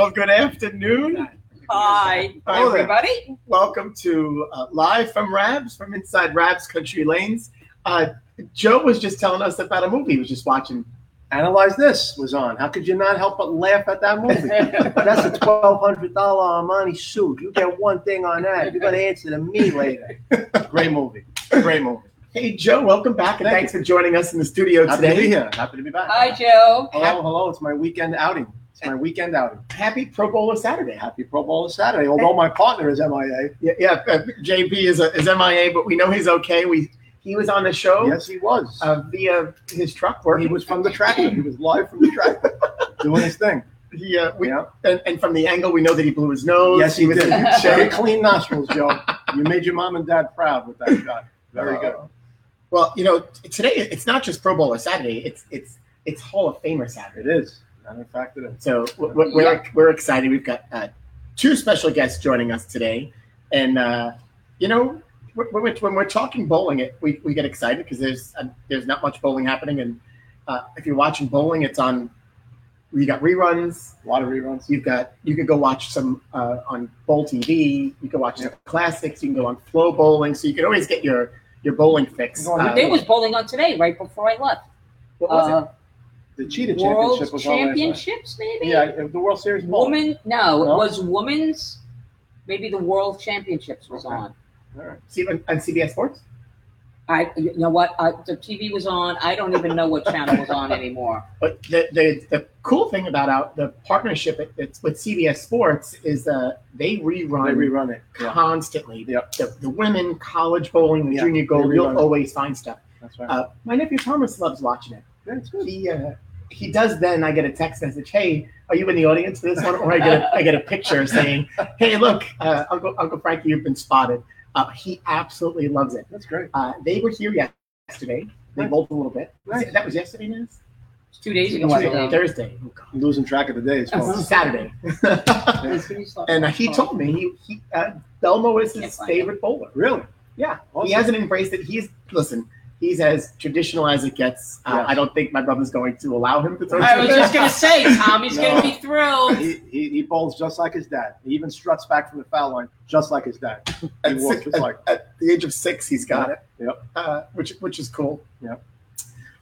well, good afternoon. Hi, Hello there. everybody. Welcome to uh, live from Rabs, from inside Rabs Country Lanes. Uh, Joe was just telling us about a movie he was just watching. Analyze This was on. How could you not help but laugh at that movie? That's a twelve hundred dollar Armani suit. You get one thing on that. You're gonna answer to me later. Great movie. Great movie. Hey, Joe, welcome back, and Thank thanks for joining us in the studio Happy to be today. here. Happy to be back. Hi, Joe. Hello, hello. It's my weekend outing. It's my weekend outing. Happy Pro Bowler Saturday. Happy Pro Bowl Saturday. Although my partner is MIA. Yeah, yeah uh, JP is, a, is MIA, but we know he's okay. We He was on the show Yes, he was. uh, via his truck he was from the tractor. He was live from the tractor, doing his thing. He, uh, we, Yeah. and, and from the angle, we know that he blew his nose. Yes, he was did. good Very clean nostrils, Joe. You made your mom and dad proud with that shot. Very good. Uh, Well, you know, today it's not just Pro Bowler Saturday. It's it's it's Hall of Famer Saturday. It is. Matter of fact, it is. So w- w- we're we're excited. We've got uh, two special guests joining us today, and uh, you know, when we're, when we're talking bowling, it we, we get excited because there's uh, there's not much bowling happening, and uh, if you're watching bowling, it's on. You got reruns. A lot of reruns. You've got you could go watch some uh, on Bowl TV. You can watch some classics. You can go on FloBowling, so you can always get your your bowling fix. Go on Uh, There was bowling on today, right before I left. what was it? The cheetah World championship was on last night. Championships, maybe. Yeah, the World Series ball. Woman, no, No? it was women's. Maybe the World Championships was Okay. on. All right. See on, on CBS Sports. I, you know what? I, the TV was on. I don't even know what channel was on anymore. But the, the, the cool thing about our, the partnership it- it's with CBS Sports is uh, they rerun They rerun rerun it. Constantly. Yep. The, the women, college bowling, the Yeah, junior they gold, you'll always find stuff. that's right. Uh, my nephew Thomas loves watching it. yeah, it's good. He uh, he does. Then I get a text message. Hey, are you in the audience for this one? Or I get a, I get a picture saying, Hey, look, uh, Uncle Uncle Frankie, you've been spotted. Uh, he absolutely loves it. That's great. Uh, they were here yesterday. They Nice. bowled a little bit. Nice. That was yesterday, Naz? It's two days ago. Two days. Thursday. Oh, God. I'm losing track of the days. Uh-huh. Saturday. and uh, he told me he, he uh, Belmo is his favorite bowler. Really? Yeah, he hasn't embraced it. He's listen. He's as traditional as it gets. Uh, Yes. I don't think my brother's going to allow him to throw. I was just gonna say, Tommy's No. gonna be thrilled. He, he, he bowls just like his dad. He even struts back from the foul line just like his dad. He at, walks six, just at, like. at the age of six, he's got it. Yep. Uh, which which is cool. Yep.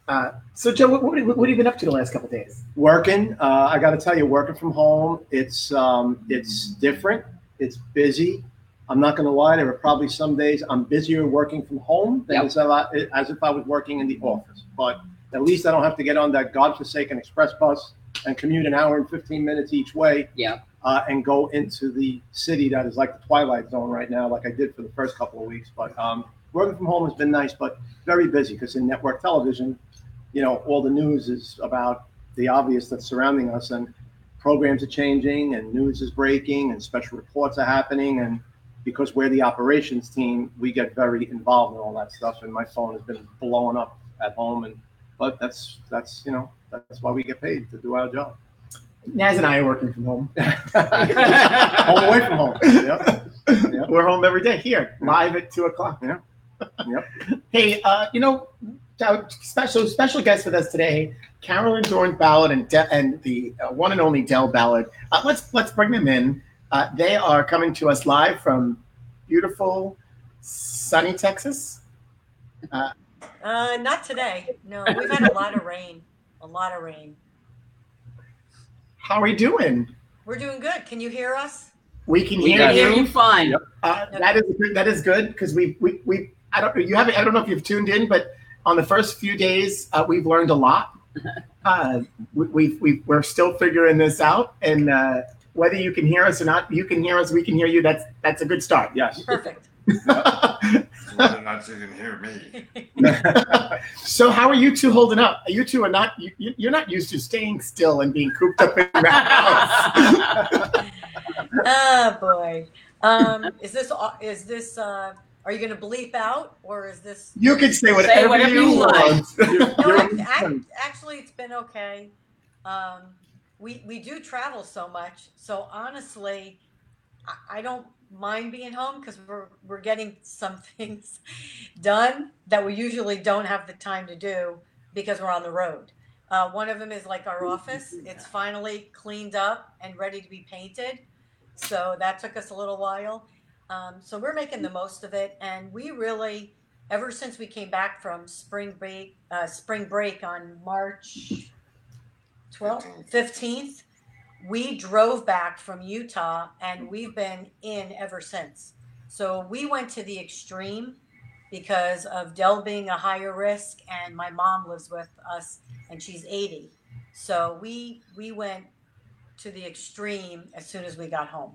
Uh, so Joe, what, what, what have you been up to the last couple of days? Working, uh, I got to tell you, working from home, it's um, it's different. It's busy. I'm not going to lie. There are probably some days I'm busier working from home than Yep. as, I, as if I was working in the office. But at least I don't have to get on that godforsaken express bus and commute an hour and 15 minutes each way Yeah. uh, and go into the city that is like the twilight zone right now, like I did for the first couple of weeks. But um, working from home has been nice, but very busy because in network television, you know, all the news is about the obvious that's surrounding us, and programs are changing, and news is breaking, and special reports are happening, and because we're the operations team, we get very involved in all that stuff, and my phone has been blowing up at home, and but that's that's you know that's why we get paid to do our job. Naz and I are working from home. home away from home. Yep. Yep. We're home every day here, live at two o'clock. Yeah. Yep. Hey, uh, you know, special special guest with us today, Carolyn Dorin Ballard and De- and the uh, one and only Del Ballard. Uh, let's let's bring them in. Uh, they are coming to us live from beautiful, sunny Texas. Uh, not today. No, we've had a lot of rain. A lot of rain. How are we doing? We're doing good. Can you hear us? We can We hear can hear you. you fine. Yep. Uh, that is that is good because we we we I don't you haven't I don't know if you've tuned in, but on the first few days uh, we've learned a lot. Uh, we, we've we we're still figuring this out, and uh, whether you can hear us or not, you can hear us, we can hear you. That's that's a good start. Yes. Perfect. Whether or not you can hear me. so how are you two holding up? You two are not you, you- you're not used to staying still and being cooped up in your house. oh boy. Um, is this is this? Uh, are you going to bleep out or is this? You can say whatever, whatever you, you like. want. You're- No, you're- ac- ac- actually, it's been okay. Um, we we do travel so much, so honestly, I, I don't mind being home because we're we're getting some things done that we usually don't have the time to do because we're on the road. Uh, one of them is like our office. It's finally cleaned up and ready to be painted. So that took us a little while. Um, so we're making the most of it, and we really, ever since we came back from spring break, uh, spring break on March twelfth, fifteenth, we drove back from Utah, and we've been in ever since. So we went to the extreme because of Del being a higher risk, and my mom lives with us, and she's eighty. So we we went to the extreme as soon as we got home.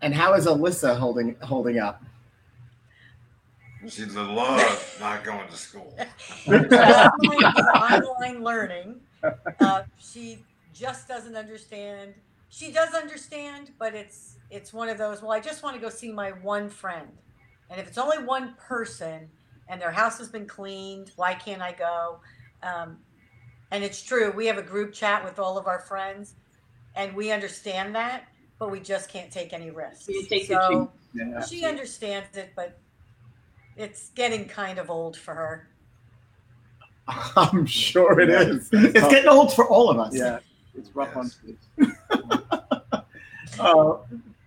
And how is Alyssa holding holding up? She loves not going to school. online, online learning. Uh, she just doesn't understand. She does understand, but it's it's one of those. Well, I just want to go see my one friend, and if it's only one person and their house has been cleaned, why can't I go? Um, and it's true. We have a group chat with all of our friends, and we understand that, but we just can't take any risks. Take so Yeah, she understands it, but it's getting kind of old for her. I'm sure it is. It's getting old for all of us. yeah, it's rough on Yes. kids. Uh,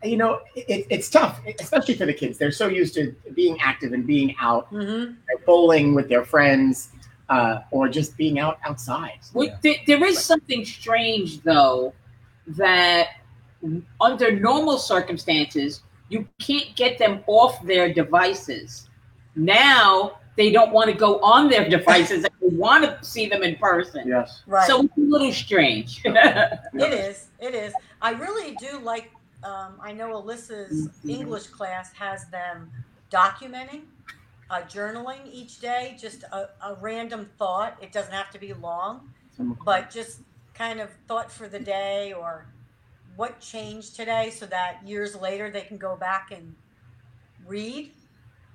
you know, it, it's tough, especially for the kids. They're so used to being active and being out, Mm-hmm. bowling with their friends, uh, or just being out outside. Well, there, there is something strange though that under normal circumstances you can't get them off their devices. Now they don't want to go on their devices and they want to see them in person. Yes. Right. So it's a little strange. It is. It is. I really do like. Um, I know Alyssa's English class has them documenting, uh, journaling each day, just a, a random thought. It doesn't have to be long, but just kind of thought for the day or what changed today, so that years later they can go back and read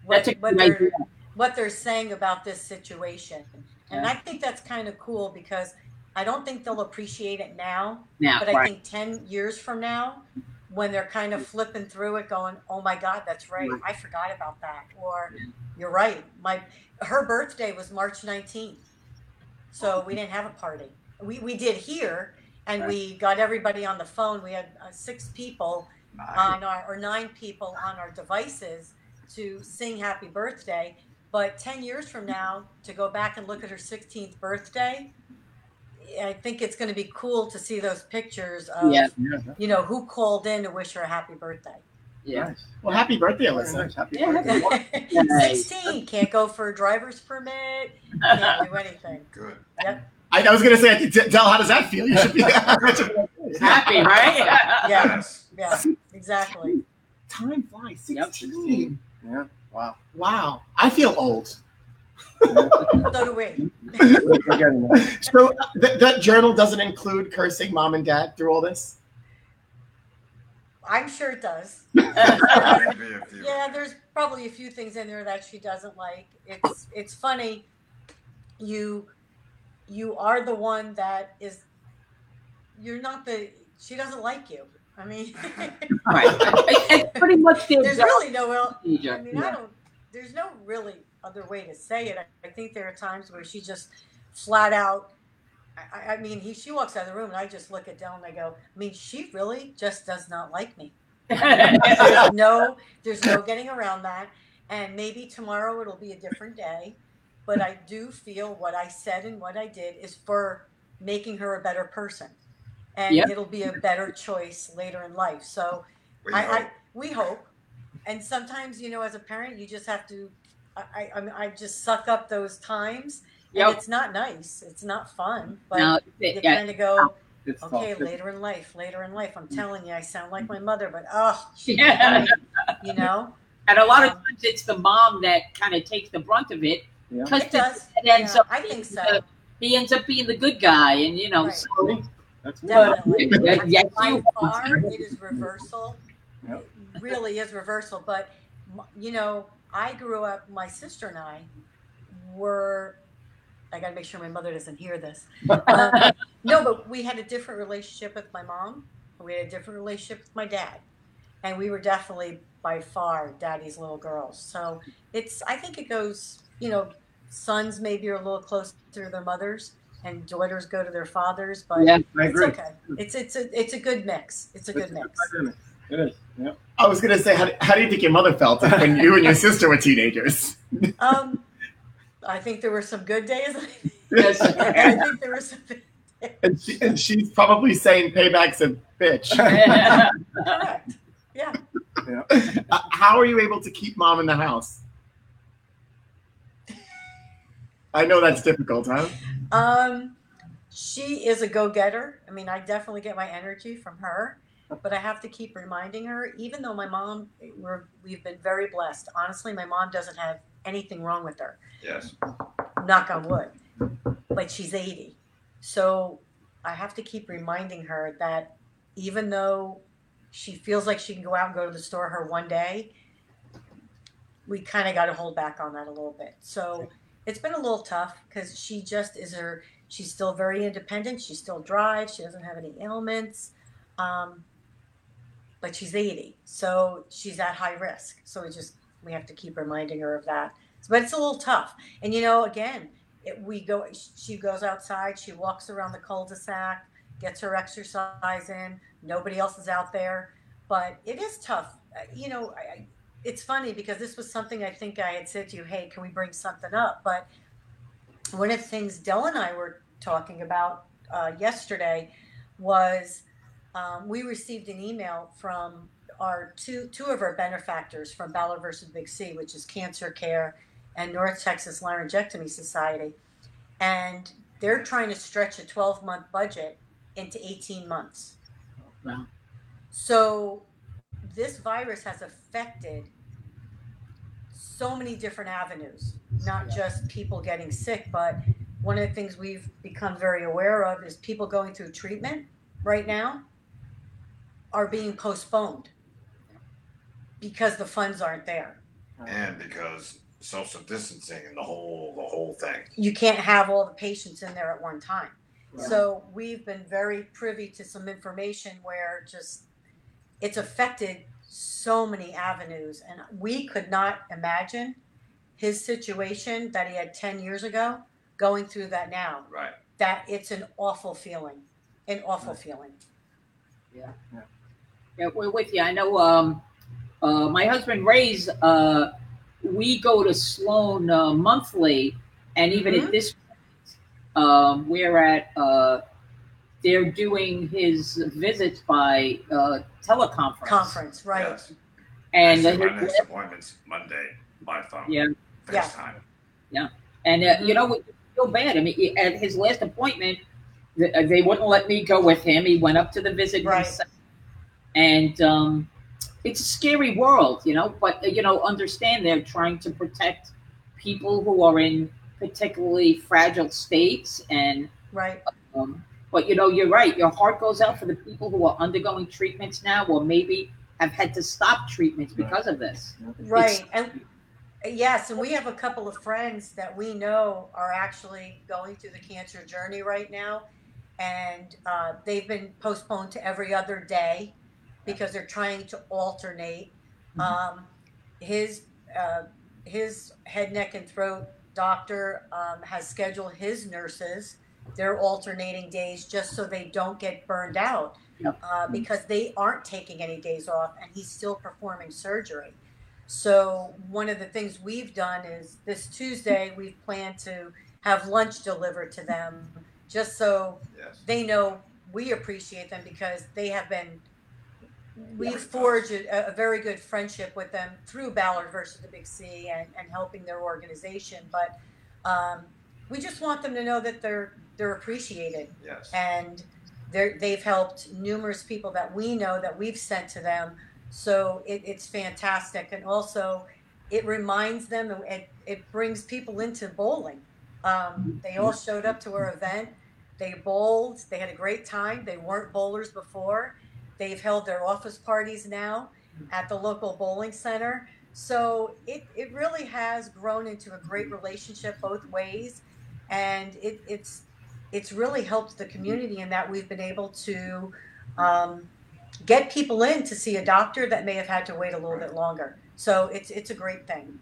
what, what they're idea. what they're saying about this situation. And I think that's kind of cool because I don't think they'll appreciate it now. Now, But I think 10 years from now, when they're kind of flipping through it, going, oh my God, that's right. I forgot about that. Or you're right. My Her birthday was March 19th. So we didn't have a party. We, we did here, and we got everybody on the phone. We had uh, six people on our, or nine people on our devices to sing happy birthday. But 10 years from now, to go back and look at her 16th birthday, I think it's going to be cool to see those pictures of, Yeah. Yeah, you know, who called in to wish her a happy birthday. Yeah. Nice. Well, happy birthday, Very Alyssa. nice. Happy Yeah, birthday. 16, can't go for a driver's permit, can't do anything. Good. I, I was going to say, I could t- tell, how does that feel? You should be Happy, right? Yeah, Yes. yeah, exactly. Time flies. Yep. 16. Yeah. Wow. Wow. I feel old. So do we. We're getting there. So th- that journal doesn't include cursing mom and dad through all this? I'm sure it does. Maybe a few. Yeah, there's probably a few things in there that she doesn't like. It's it's funny. You you are the one that is you're not the she doesn't like you. I mean right. It's pretty much their there's job really no el- I procedure. mean I don't there's no really other way to say it. I, I think there are times where she just flat out I, I- I mean he she walks out of the room and I just look at Del and I go, I mean she really just does not like me. there's no there's no getting around that and maybe tomorrow it'll be a different day but i do feel what i said and what i did is for making her a better person and Yep. it'll be a better choice later in life so We I, hope. I we hope and sometimes you know as a parent you just have to i i, I, just suck up those times and Yep. it's not nice it's not fun but Now, you yeah, kind of go It's okay tough. later in life later in life i'm mm-hmm. telling you i sound like my mother but oh Yeah. you know and a lot of times it's the mom that kind of takes the brunt of it Yeah. because It does. it ends Yeah, up I think so. the- he ends up being the good guy, and you know, Right. so That's Definitely. Yeah, yes, By you- far, it is reversal. Yep. It really is reversal. But, m- you know, I grew up, my sister and I were, I got to make sure my mother doesn't hear this. Uh, no, but we had a different relationship with my mom. We had a different relationship with my dad, and we were definitely by far daddy's little girls. So it's I think it goes. You know, sons maybe are a little closer to their mothers, and daughters go to their fathers. But Yeah, I it's agree. okay. It's it's a it's a good mix. It's a good It's mix. dynamic. It is. Yeah. I was gonna say, how, how do you think your mother felt when you and your sister were teenagers? Um, I think there were some good days. Yes. I think there were some. And, she, and she's probably saying payback's a bitch. Correct. Yeah. Uh, how are you able to keep mom in the house? I know that's difficult, huh? Um, she is a go-getter. I mean, I definitely get my energy from her, but I have to keep reminding her. Even though my mom, we're we've been very blessed. Honestly, my mom doesn't have anything wrong with her. Yes. Knock on wood. But she's eighty, so I have to keep reminding her that even though she feels like she can go out and go to the store her one day, we kind of got to hold back on that a little bit. So it's been a little tough because she just is her. She's still very independent. She still drives. She doesn't have any ailments, um, but she's eighty, so she's at high risk. So we just we have to keep reminding her of that. But it's a little tough. And you know, again, it, we go. She goes outside. She walks around the cul-de-sac, gets her exercise in. Nobody else is out there, but it is tough. Uh, You know, I, it's funny because this was something I think I had said to you. Hey, can we bring something up? But one of the things Del and I were talking about uh, yesterday was um, we received an email from our two two of our benefactors from Ballard versus Big C, which is Cancer Care and North Texas Laryngectomy Society, and they're trying to stretch a 12 month budget into 18 months. Wow. So this virus has affected so many different avenues, not just people getting sick, but one of the things we've become very aware of is people going through treatment right now are being postponed because the funds aren't there. And because social distancing and the whole the whole thing. You can't have all the patients in there at one time. So we've been very privy to some information where just it's affected so many avenues and we could not imagine his situation that he had 10 years ago going through that now Right. that it's an awful feeling an awful feeling Yeah, yeah. Yeah, we're with you. I know. Um, uh, my husband Ray's. Uh, we go to Sloan uh, monthly, and even Mhm. at this, point, um, we're at. They're doing his visits by uh, teleconference. conference right Yes. And Actually, uh, my next appointment's Monday by phone. Yeah. Yeah. FaceTime. And uh, you know, we feel bad. I mean, at his last appointment, uh, they wouldn't let me go with him. He went up to the visit, Right. himself. and um, it's a scary world, you know. But uh, you know, understand they're trying to protect people who are in particularly fragile states, and right um, but you know, you're right. Your heart goes out for the people who are undergoing treatments now, or maybe have had to stop treatments because of this. right. And yes and we have a couple of friends that we know are actually going through the cancer journey right now. And uh, they've been postponed to every other day because they're trying to alternate. Um, his uh, his head neck and throat doctor um, has scheduled his nurses they're alternating days just so they don't get burned out Yep. uh, because they aren't taking any days off and he's still performing surgery so one of the things we've done is this tuesday we've planned to have lunch delivered to them just so Yes. they know we appreciate them because they have been we've forged a, a very good friendship with them through Ballard versus the Big C and, and helping their organization. But um, we just want them to know that they're they're appreciated Yes. and they're, they've helped numerous people that we know that we've sent to them. So it, it's fantastic, and also it reminds them and it, it brings people into bowling. Um, they all showed up to our event. They bowled. They had a great time. They weren't bowlers before. They've held their office parties now at the local bowling center. So it, it really has grown into a great relationship both ways. And it, it's it's really helped the community in that we've been able to um, get people in to see a doctor that may have had to wait a little bit longer. So it's it's a great thing.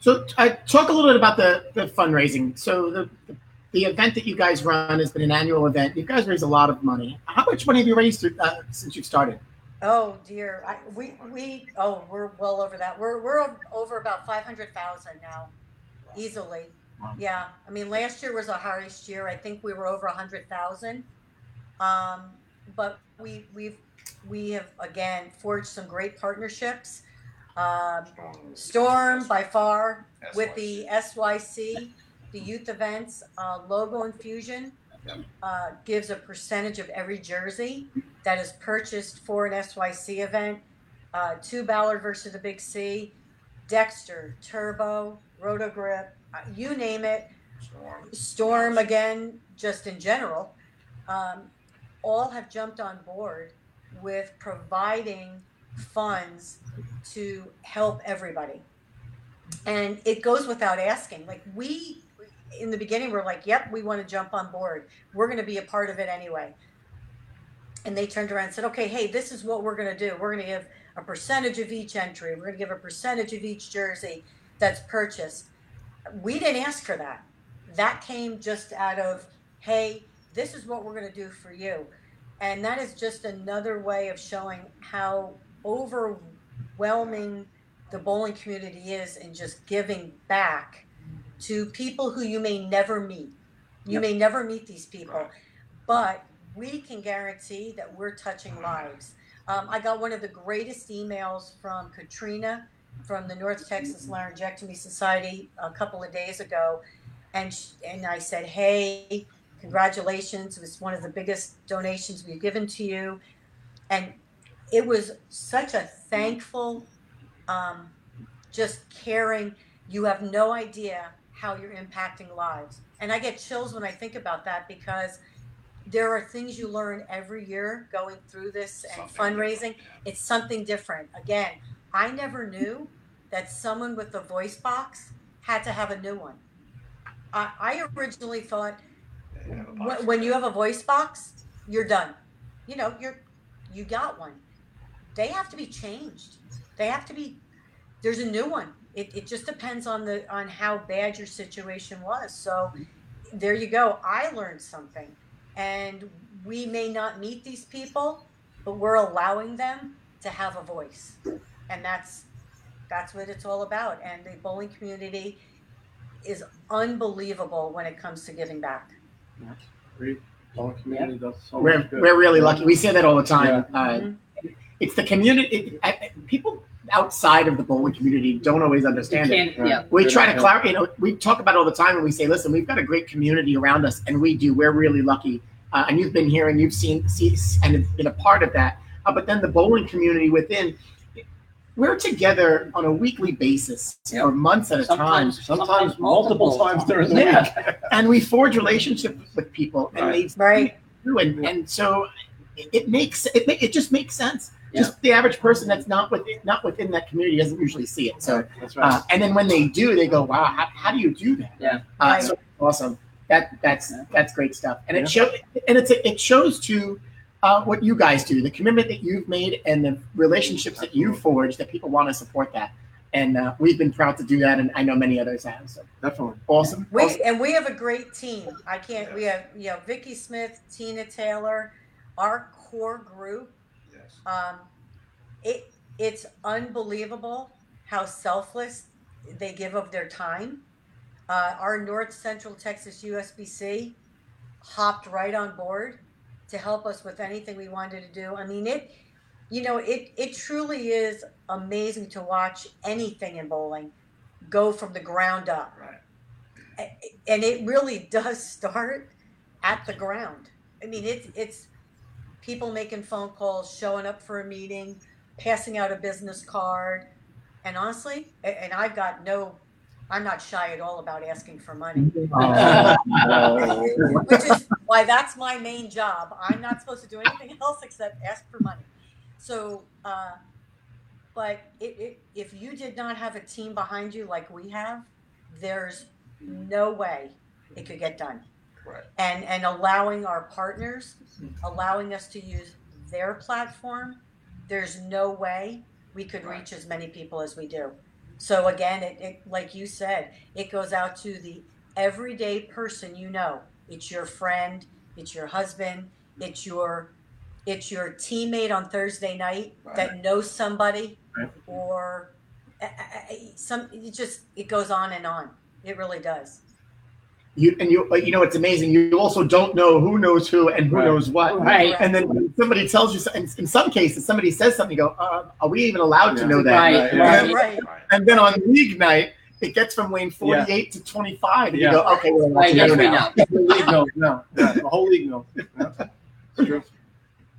So uh, talk a little bit about the, the fundraising. So the, the the event that you guys run has been an annual event. You guys raise a lot of money. How much money have you raised uh, since you've started? Oh dear, I, we we oh we're well over that. We're we're over about five hundred thousand now, easily. Yeah, I mean last year was our highest year. I think we were over a hundred thousand. Um, but we we've we have again forged some great partnerships. Um, Storm by far with the SYC, the youth events, uh, logo infusion uh, gives a percentage of every jersey that is purchased for an SYC event. Uh, two Ballard versus the Big C, Dexter, Turbo, Rotogrip, uh, you name it. Storm again, just in general, um, all have jumped on board with providing funds to help everybody. And it goes without asking. Like we, in the beginning, we're like, "Yep, we want to jump on board. We're going to be a part of it anyway." And they turned around and said, "Okay, hey, this is what we're going to do. We're going to give a percentage of each entry. We're going to give a percentage of each jersey that's purchased." We didn't ask for that. That came just out of, "Hey, this is what we're going to do for you." And that is just another way of showing how overwhelming the bowling community is in just giving back to people who you may never meet. You Yep. may never meet these people, but we can guarantee that we're touching lives. Um, I got one of the greatest emails from Katrina from the North Texas Laryngectomy Society a couple of days ago, and sh- and I said, "Hey, congratulations! It was one of the biggest donations we've given to you," and it was such a thankful, um, just caring. You have no idea how you're impacting lives, and I get chills when I think about that because there are things you learn every year going through this and fundraising. It's something different. Again, I never knew that someone with a voice box had to have a new one. I, I originally thought when, when you have a voice box, you're done. You know, you're you got one. They have to be changed. They have to be. There's a new one. It, it just depends on the on how bad your situation was. So there you go. I learned something, and we may not meet these people, but we're allowing them to have a voice, and that's that's what it's all about. And the bowling community is unbelievable when it comes to giving back. yeah. Bowling community does so We're, much good. we're really lucky. We say that all the time. Uh, Mhm. it's the community. It, I, people outside of the bowling community don't always understand it. can't, yeah. We try to clarify. You know, we talk about it all the time, and we say, "Listen, we've got a great community around us, and we do. We're really lucky." Uh, and you've been here, and you've seen, see, and been a part of that. Uh, but then the bowling community within, we're together on a weekly basis Yeah. or months at a time, Sometimes, Sometimes multiple times during the Yeah. week. and we forge relationships with people, and Right. they Right. do, and, and so it, it makes it, ma- it just makes sense. Just the average person that's not within not within that community doesn't usually see it. So, That's right. uh, and then when they do, they go, "Wow, how, how do you do that?" Yeah. Uh, Right. So awesome. That that's Yeah. that's great stuff, and Yeah. it shows and it's it shows to uh, what you guys do, the commitment that you've made, and the relationships that you forged. That people want to support that, and uh, we've been proud to do that, and I know many others have. So Definitely. awesome. We awesome. and we have a great team. I can't. We have you know Vicky Smith, Tina Taylor, our core group. Yes. Um, it it's unbelievable how selfless they give of their time. Uh, our North Central Texas USBC hopped right on board to help us with anything we wanted to do. I mean it. You know it. It truly is amazing to watch anything in bowling go from the ground up Right. and it really does start at the ground. I mean, it's it's people making phone calls, showing up for a meeting, passing out a business card, and honestly, and I've got no, I'm not shy at all about asking for money, which is why that's my main job. I'm not supposed to do anything else except ask for money. So, uh, but it, it, if you did not have a team behind you like we have, there's no way it could get done. Right. And and allowing our partners, allowing us to use their platform, there's no way we could Right. reach as many people as we do. So again, it, it like you said, it goes out to the everyday person you know. It's your friend, it's your husband, it's your it's your teammate on Thursday night that knows somebody Right. or I- I- I- some it just it goes on and on. It really does. You and you, you know, it's amazing. You also don't know who knows who and who Right. knows what. Right. And then somebody tells you, so- in, in some cases, somebody says something. You go, uh, "Are we even allowed to know that?" Right, right. Right. Right. And then on league night, it gets from lane forty-eight to twenty-five, and Yeah. you go, "Okay, we're allowed Right, to yes, know we now." The league knows now. Yeah, the whole league knows. Yeah. It's true.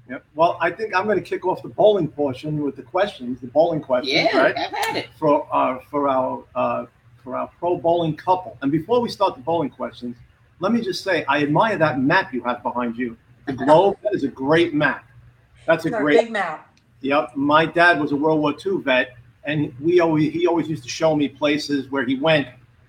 Yep. Well, I think I'm going to kick off the bowling portion with the questions, the bowling questions, Yeah, right? have at it. For uh, for our uh, for our pro bowling couple. And before we start the bowling questions, let me just say I admire that map you have behind you. The globe. That is a great map. That's a It's our great. big mouth. Yep. My dad was a World War II vet, and we always he always used to show me places where he went.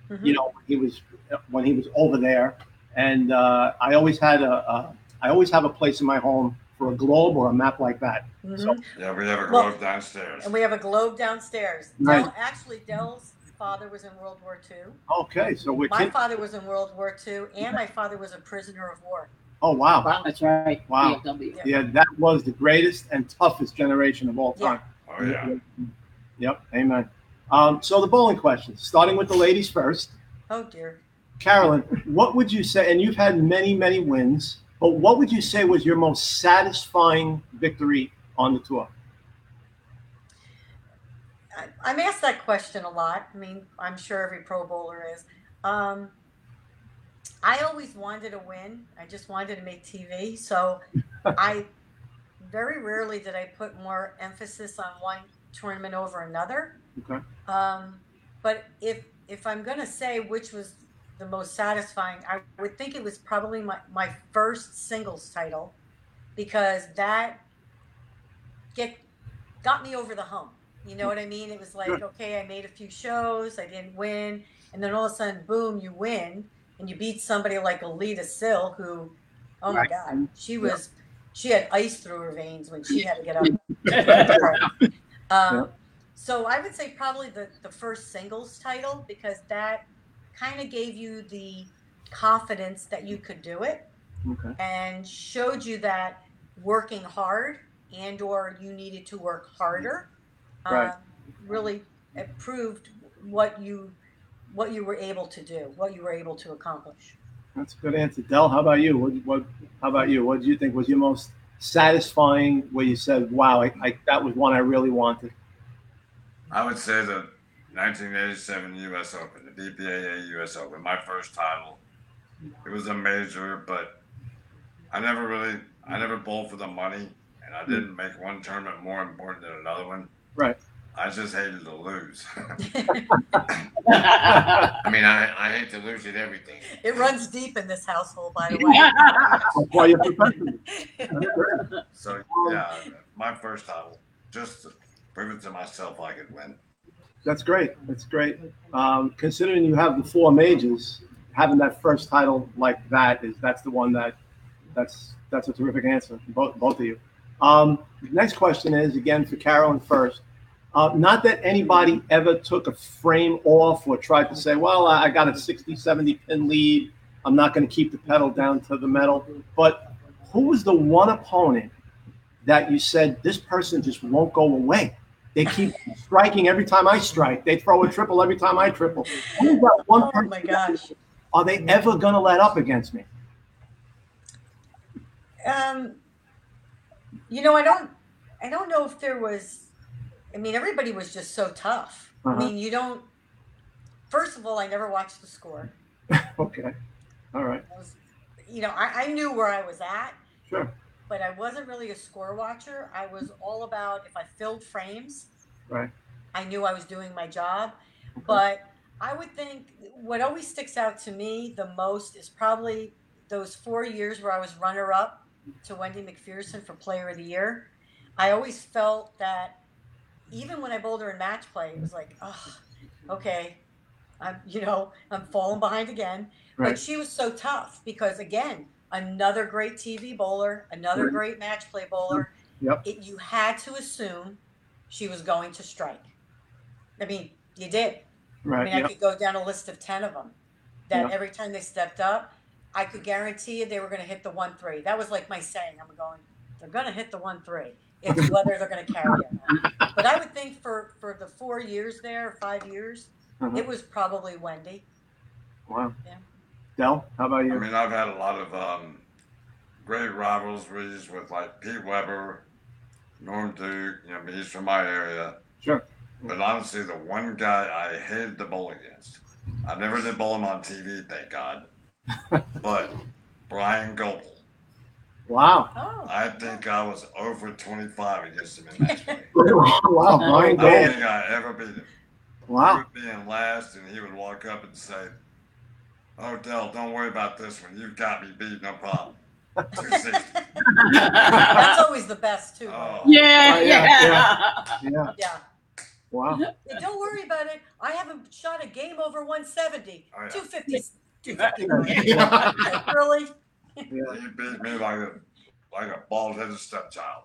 Mhm. You know, when he was when he was over there, and uh, I always had a, a I always have a place in my home for a globe or a map like that. Mhm. So- Yeah, we have a Well- globe downstairs. And we have a globe downstairs. Nice. Del, actually, Del's father was in World War II. Okay, so we're My kin- father was in World War II, and my father was a prisoner of war. oh wow. Wow, that's right. Wow. VFW. Yeah, that was the greatest and toughest generation of all Yeah. time. Oh yeah. Yep, amen. Um, so the bowling questions, starting with the ladies first. Oh dear. Carolyn, what would you say? And you've had many, many wins, but what would you say was your most satisfying victory on the tour? I'm asked that question a lot. I mean, I'm sure every Pro Bowler is. Um, I always wanted to win. I just wanted to make TV. So I very rarely did I put more emphasis on one tournament over another. Okay. Um, but if if I'm gonna say which was the most satisfying, I would think it was probably my, my first singles title because that get got me over the hump. You know what I mean? It was like, okay, I made a few shows, I didn't win, and then all of a sudden, boom, you win, and you beat somebody like Aleta Sill, who, oh my God, she was, she had ice through her veins when she had to get up. um, So I would say probably the, the first singles title because that kind of gave you the confidence that you could do it Okay. and showed you that working hard and or you needed to work harder Right. um, really it proved what you what you were able to do what you were able to accomplish That's a good answer. Del, how about you? What, what how about you? What do you think was your most satisfying where you said, wow, I, I, that was one I really wanted? I would say the 1987 U.S. Open, the BPAA U.S. Open, my first title. It was a major, but I never really, I never bowled for the money, and I didn't make one tournament more important than another one. Right. I just hated to lose. I mean, I, I hate to lose at everything. it runs deep in this household by the way why you're professional. So yeah, my first title, just to prove it to myself I could win. That's great. That's great. Um, considering you have the four majors, having that first title like that is that's the one that that's that's a terrific answer. Both both of you. Um, next question is again for Carolyn first. Uh, not that anybody ever took a frame off or tried to say, well, I got a 60, 70 pin lead. I'm not going to keep the pedal down to the metal. But who was the one opponent that you said, this person just won't go away? They keep striking every time I strike. They throw a triple every time I triple. Who's that one oh person? Oh my gosh Are they ever going to let up against me? Um, you know, I don't, I don't know if there was. I mean, everybody was just so tough. Uh-huh. I mean, you don't. First of all, I never watched the score. Okay. All right. Was, you know, I, I knew where I was at, Sure. but I wasn't really a score watcher. I was all about if I filled frames, Right. I knew I was doing my job. But I would think what always sticks out to me the most is probably those four years where I was runner up to Wendy Macpherson for Player of the Year. I always felt that even when I bowled her in match play, it was like, oh, okay, I'm, you know, I'm falling behind again. But she was so tough because, again, another great TV bowler, another Right. great match play bowler, Yep. it, you had to assume she was going to strike. I mean, you did. Right. I Right. mean, I could go down a list of 10 of them that Yeah. every time they stepped up, I could guarantee you they were going to hit the 1 3. That was like my saying. I'm going, they're going to hit the 1 3. It's whether they're going to carry it. But I would think for, for the four years there, five years, Uh-huh. it was probably Wendy. Wow. Yeah. Del, how about you? I mean, I've had a lot of um, great rivalries with like Pete Weber, Norm Duke. You know, he's from my area. Sure. But honestly, the one guy I hated to bowl against, I never did bowl him on TV, thank God. but Bryan Goebel, Wow. Oh, I think I was over 25 against him in that game. wow. Bryan Goebel. I don't think I ever beat him. He Wow. would be in last, and he would walk up and say, "Oh, Del, don't worry about this one. You've got me beat, no problem." that's always the best, too. Oh. yeah, Oh, yeah, yeah. Yeah. Yeah. Wow. Yeah, Don't worry about it. I haven't shot a game over 170. Oh, yeah. 250. Yeah. Like, really? Yeah. He beat me like a like a bald-headed stepchild.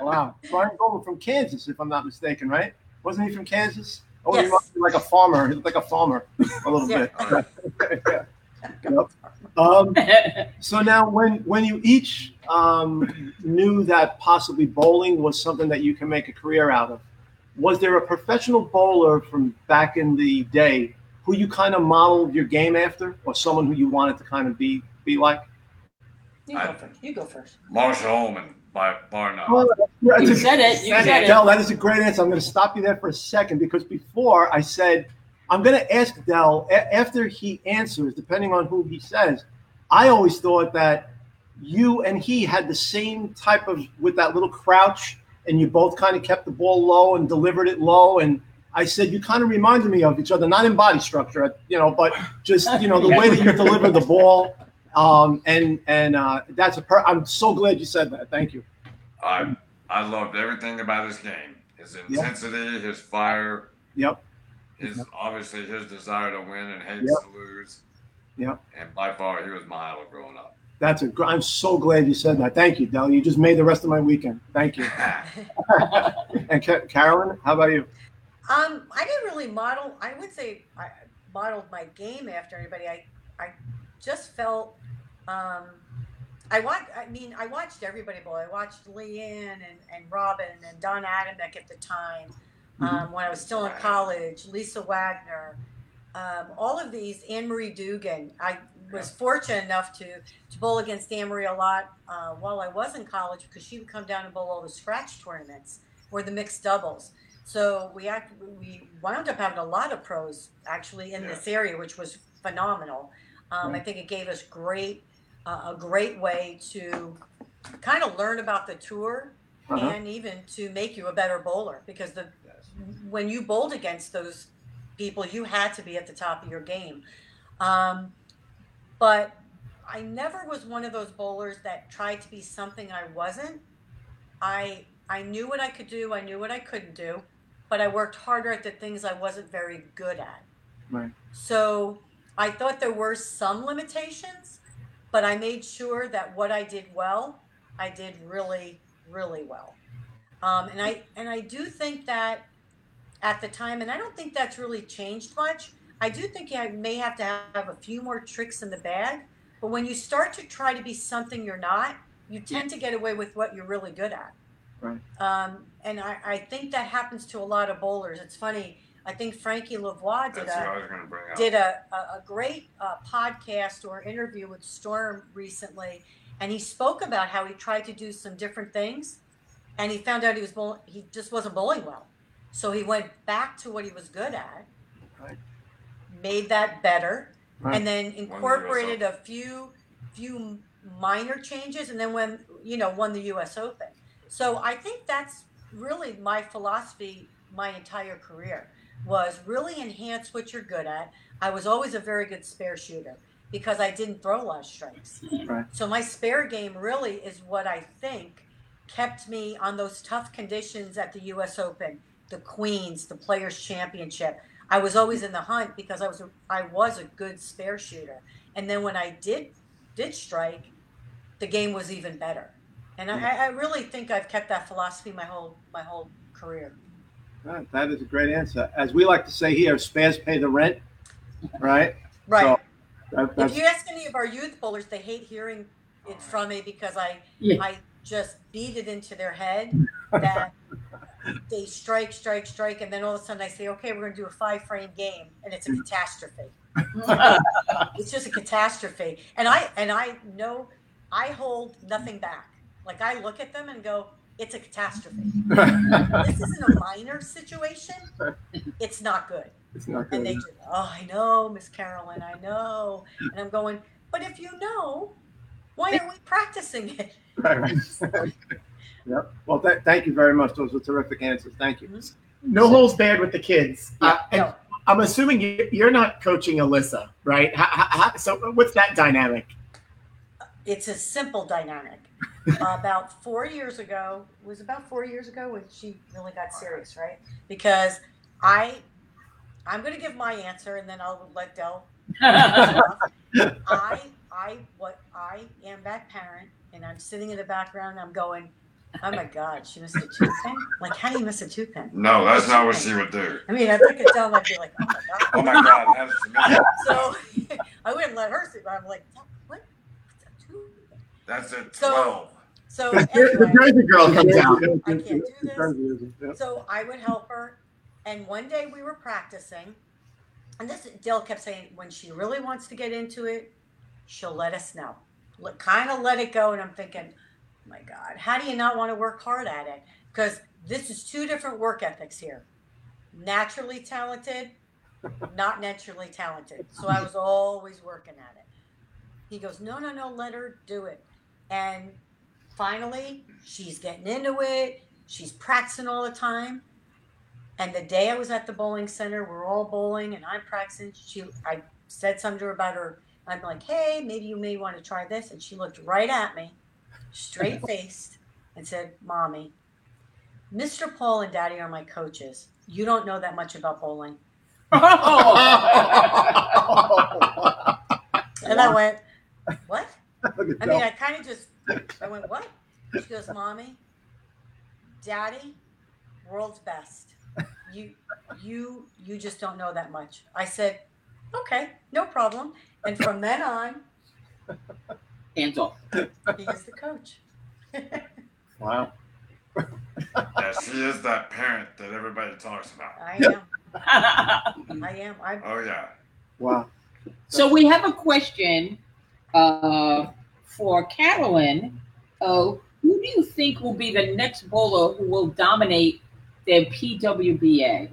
Wow. Bryan Goebel from Kansas, if I'm not mistaken, right? Wasn't he from Kansas? Oh, he Yes. must be like a farmer. He looked like a farmer a little Yeah. bit. Yeah. Yep. Um, so now, when when you each um, knew that possibly bowling was something that you can make a career out of, was there a professional bowler from back in the day who you kind of modeled your game after, or someone who you wanted to kind of be be like? You go first. You go first. Marshall Holman by bar none. Well, uh, that's You a- said it. You said it. Del, that is a great answer. I'm going to stop you there for a second because before I said I'm going to ask Del a- after he answers, depending on who he says. I always thought that you and he had the same type of with that little crouch, and you both kind of kept the ball low and delivered it low. And I said you kind of reminded me of each other, not in body structure, you know, but just you know the way that you deliver the ball. Um, and and uh, that's a per- I'm so glad you said that. Thank you. I I loved everything about his game. His intensity, his fire, Yep. his obviously his desire to win and hates Yep. to lose. Yep. And by far, he was my idol growing up. That's a. I'm so glad you said that. Thank you, Del. You just made the rest of my weekend. Thank you. And Ca- Carolyn, how about you? Um, I didn't really model. I would say I modeled my game after anybody. I, I just felt. Um, I watched. I mean, I watched everybody bowl. I watched Leanne and, and Robin and Don Adamek at the time um, when I was still in college. Lisa Wagner, um, all of these. Anne Marie Duggan. I was fortunate enough to to bowl against Anne Marie a lot uh, while I was in college because she would come down and bowl all the scratch tournaments or the mixed doubles. So we act, we wound up having a lot of pros actually in this area, which was phenomenal. Um, I think it gave us great uh, a great way to kind of learn about the tour Uh-huh. and even to make you a better bowler because the when you bowled against those people, you had to be at the top of your game. Um, but I never was one of those bowlers that tried to be something I wasn't. I I knew what I could do, I knew what I couldn't do, but I worked harder at the things I wasn't very good at. Right. So I thought there were some limitations, but I made sure that what I did well, I did really, really well. Um, and I and I do think that at the time, and I don't think that's really changed much. I do think I may have to have a few more tricks in the bag. But when you start to try to be something you're not, you tend to get away with what you're really good at. Right. Um, and I, I think that happens to a lot of bowlers. It's funny. I think Frankie Lavoie did That's what a I was going to bring up. did a, a, a great uh, podcast or interview with Storm recently, and he spoke about how he tried to do some different things, and he found out he was bowl- he just wasn't bowling well, so he went back to what he was good at, Right. made that better, Right. and then incorporated a few few minor changes, and then when you know won the U.S. Open. So I think that's really my philosophy my entire career was really enhance what you're good at. I was always a very good spare shooter because I didn't throw a lot of strikes. Right. So my spare game really is what I think kept me on those tough conditions at the US Open, the Queens, the Players Championship. I was always in the hunt because I was a, I was a good spare shooter. And then when I did did strike, the game was even better. And I, I really think I've kept that philosophy my whole my whole career. That- That is a great answer. As we like to say here, spares pay the rent, right? Right. So, that- if you ask any of our youth bowlers, they hate hearing it oh. from me because I Yeah. I just beat it into their head that they strike, strike, strike, and then all of a sudden I say, okay, we're going to do a five frame game, and it's a mm. catastrophe. It's just a catastrophe, and I and I know I hold nothing back. Like I look at them and go, it's a catastrophe. this isn't a minor situation. It's not good. It's not good. And they good. do, oh, I know, Miss Carolyn, I know. And I'm going, but if you know, why aren't we practicing it? Right, right. Yep. Well, th- thank you very much. Those were terrific answers. Thank you. No holes barred with the kids. Uh, No, I'm assuming you- you're not coaching Alyssa, right? How, how, how- so what's that dynamic? it's a simple dynamic. About four years ago, it was about four years ago when she really got serious, right? Because I, I'm going to give my answer and then I'll let Del I I what I am that parent and I'm sitting in the background and I'm going, Oh my god, she missed a toothpick? Like how do you miss a toothpick? No, that's not what she would do. I mean I look at Del I'd be like, Oh my god. Oh my God, that's me. So I wouldn't let her sit but I'm like, what? What's a toothpick? That's at So- twelve. So The anyway, Jersey girl comes out. I can't do this. So I would help her. And one day we were practicing, and this Del kept saying, when she really wants to get into it, she'll let us know. Let, kind of let it go. And I'm thinking, oh my God, how do you not want to work hard at it? Because this is two different work ethics here naturally talented, not naturally talented. So I was always working at it. He goes, no, no, no, let her do it. And finally, she's getting into it. She's practicing all the time. And the day I was at the bowling center, we're all bowling and I'm practicing. She, I said something to her about her. I'm like, hey, maybe you may want to try this. And she looked right at me, straight faced, and said, Mommy, Mr. Paul and Daddy are my coaches. You don't know that much about bowling. And I went, What? Look at I mean, I kind of just, I went, what? She goes, mommy, daddy, world's best. You, you, you just don't know that much. I said, okay, no problem. And from then on, Hands off. he is the coach. Wow. Yeah, she is that parent that everybody talks about. I am. I am. I, Oh yeah. Wow. so we have a question uh, for Carolyn. Uh, who do you think will be the next bowler who will dominate the PWBA?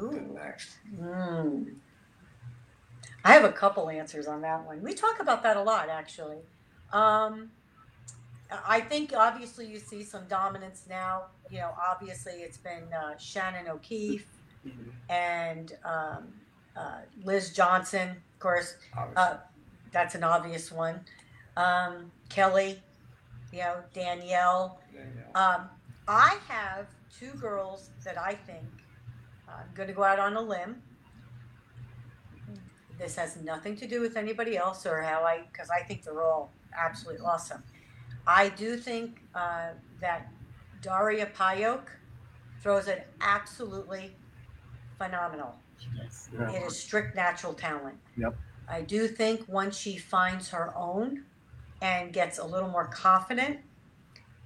Ooh, mm. I have a couple answers on that one. We talk about that a lot, actually. Um, I think obviously you see some dominance now. You know, obviously it's been uh, Shannon O'Keefe and um, uh, Liz Johnson, of course. Uh, that's an obvious one. Um, Kelly, you know, Danielle. Yeah, yeah. Um, I have two girls that I think I'm going to go out on a limb. This has nothing to do with anybody else or how I, because I think they're all absolutely awesome. I do think uh, that Daria Pajak throws it absolutely phenomenal. Yeah. It is strict natural talent. Yep. I do think once she finds her own and gets a little more confident,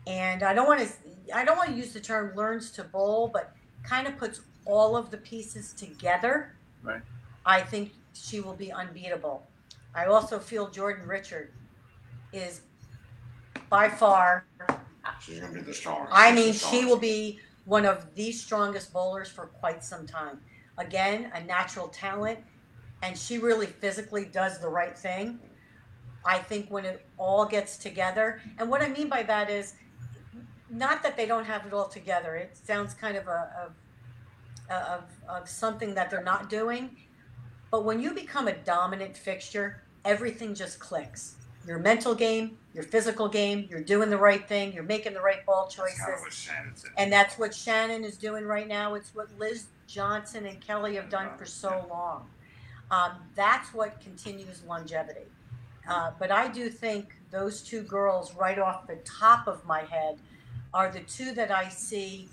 and I don't want to, I don't want to use the term learns to bowl, but kind of puts all of the pieces together. Right. I think she will be unbeatable. I also feel Jordan Richard is by far She's gonna be the strongest. I She's the mean, she will be one of the strongest bowlers for quite some time. Again, a natural talent, and she really physically does the right thing. I think when it all gets together, and what I mean by that is not that they don't have it all together. It sounds kind of a, of, of, of something that they're not doing. But when you become a dominant fixture, everything just clicks. Your mental game, your physical game, you're doing the right thing, you're making the right ball choices. kind of what Shannon said. And that's what Shannon is doing right now. It's what Liz Johnson and Kelly have done for so long. Um, that's what continues longevity. Uh, but I do think those two girls right off the top of my head are the two that I see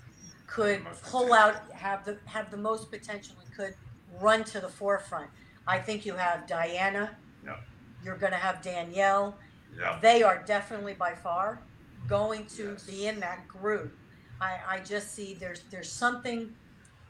could pull out, have the have the most potential and could run to the forefront. I think you have Diana. Yeah. You're going to have Danielle. Yeah. They are definitely by far going to Yes. be in that group. I, I just see there's there's something.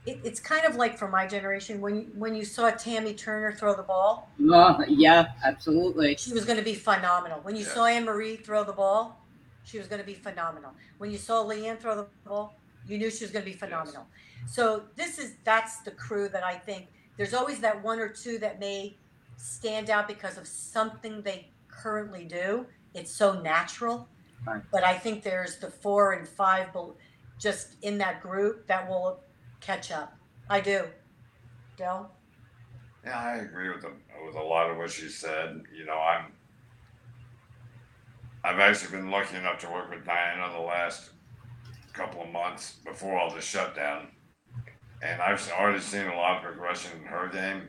It, it's kind of like for my generation when when you saw Tammy Turner throw the ball, Oh, yeah, absolutely. she was going to be phenomenal. When you Yes. saw Anne Marie throw the ball, she was going to be phenomenal. When you saw Leanne throw the ball, you knew she was going to be phenomenal. So this is that's the crew that I think there's always that one or two that may stand out because of something they currently do. It's so natural. Right. But I think there's the four and five just in that group that will catch up. I do. Del? Yeah, I agree with them with a lot of what she said. You know, I'm I've actually been lucky enough to work with Diana the last couple of months before all the shutdown, and I've already seen a lot of progression in her game.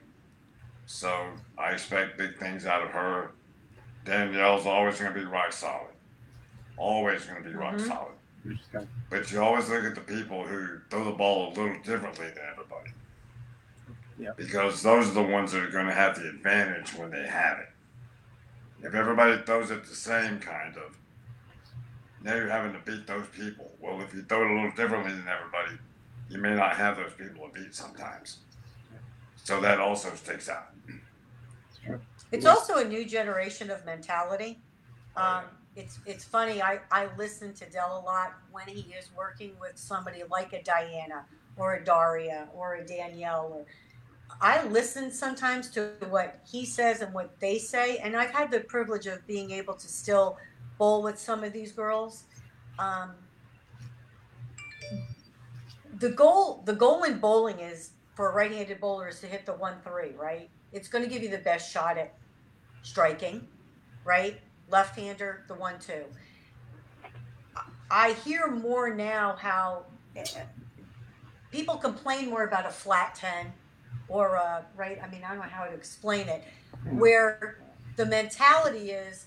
So I expect big things out of her. Danielle's always going to be rock solid, always going to be rock Mhm. solid. We just got- But you always look at the people who throw the ball a little differently than everybody. Yeah. Because those are the ones that are going to have the advantage when they have it. If everybody throws it the same kind of, now you're having to beat those people. Well, if you throw it a little differently than everybody, you may not have those people to beat sometimes. So that also sticks out. It's also a new generation of mentality. Um, it's it's funny. I I listen to Del a lot when he is working with somebody like a Diana or a Daria or a Danielle. Or I listen sometimes to what he says and what they say, and I've had the privilege of being able to still bowl with some of these girls. Um, the goal the goal in bowling is for a right-handed bowler is to hit the one three right it's going to give you the best shot at striking right left-hander the one two. I hear more now how eh, people complain more about a flat 10 or a right i mean i don't know how to explain it where the mentality is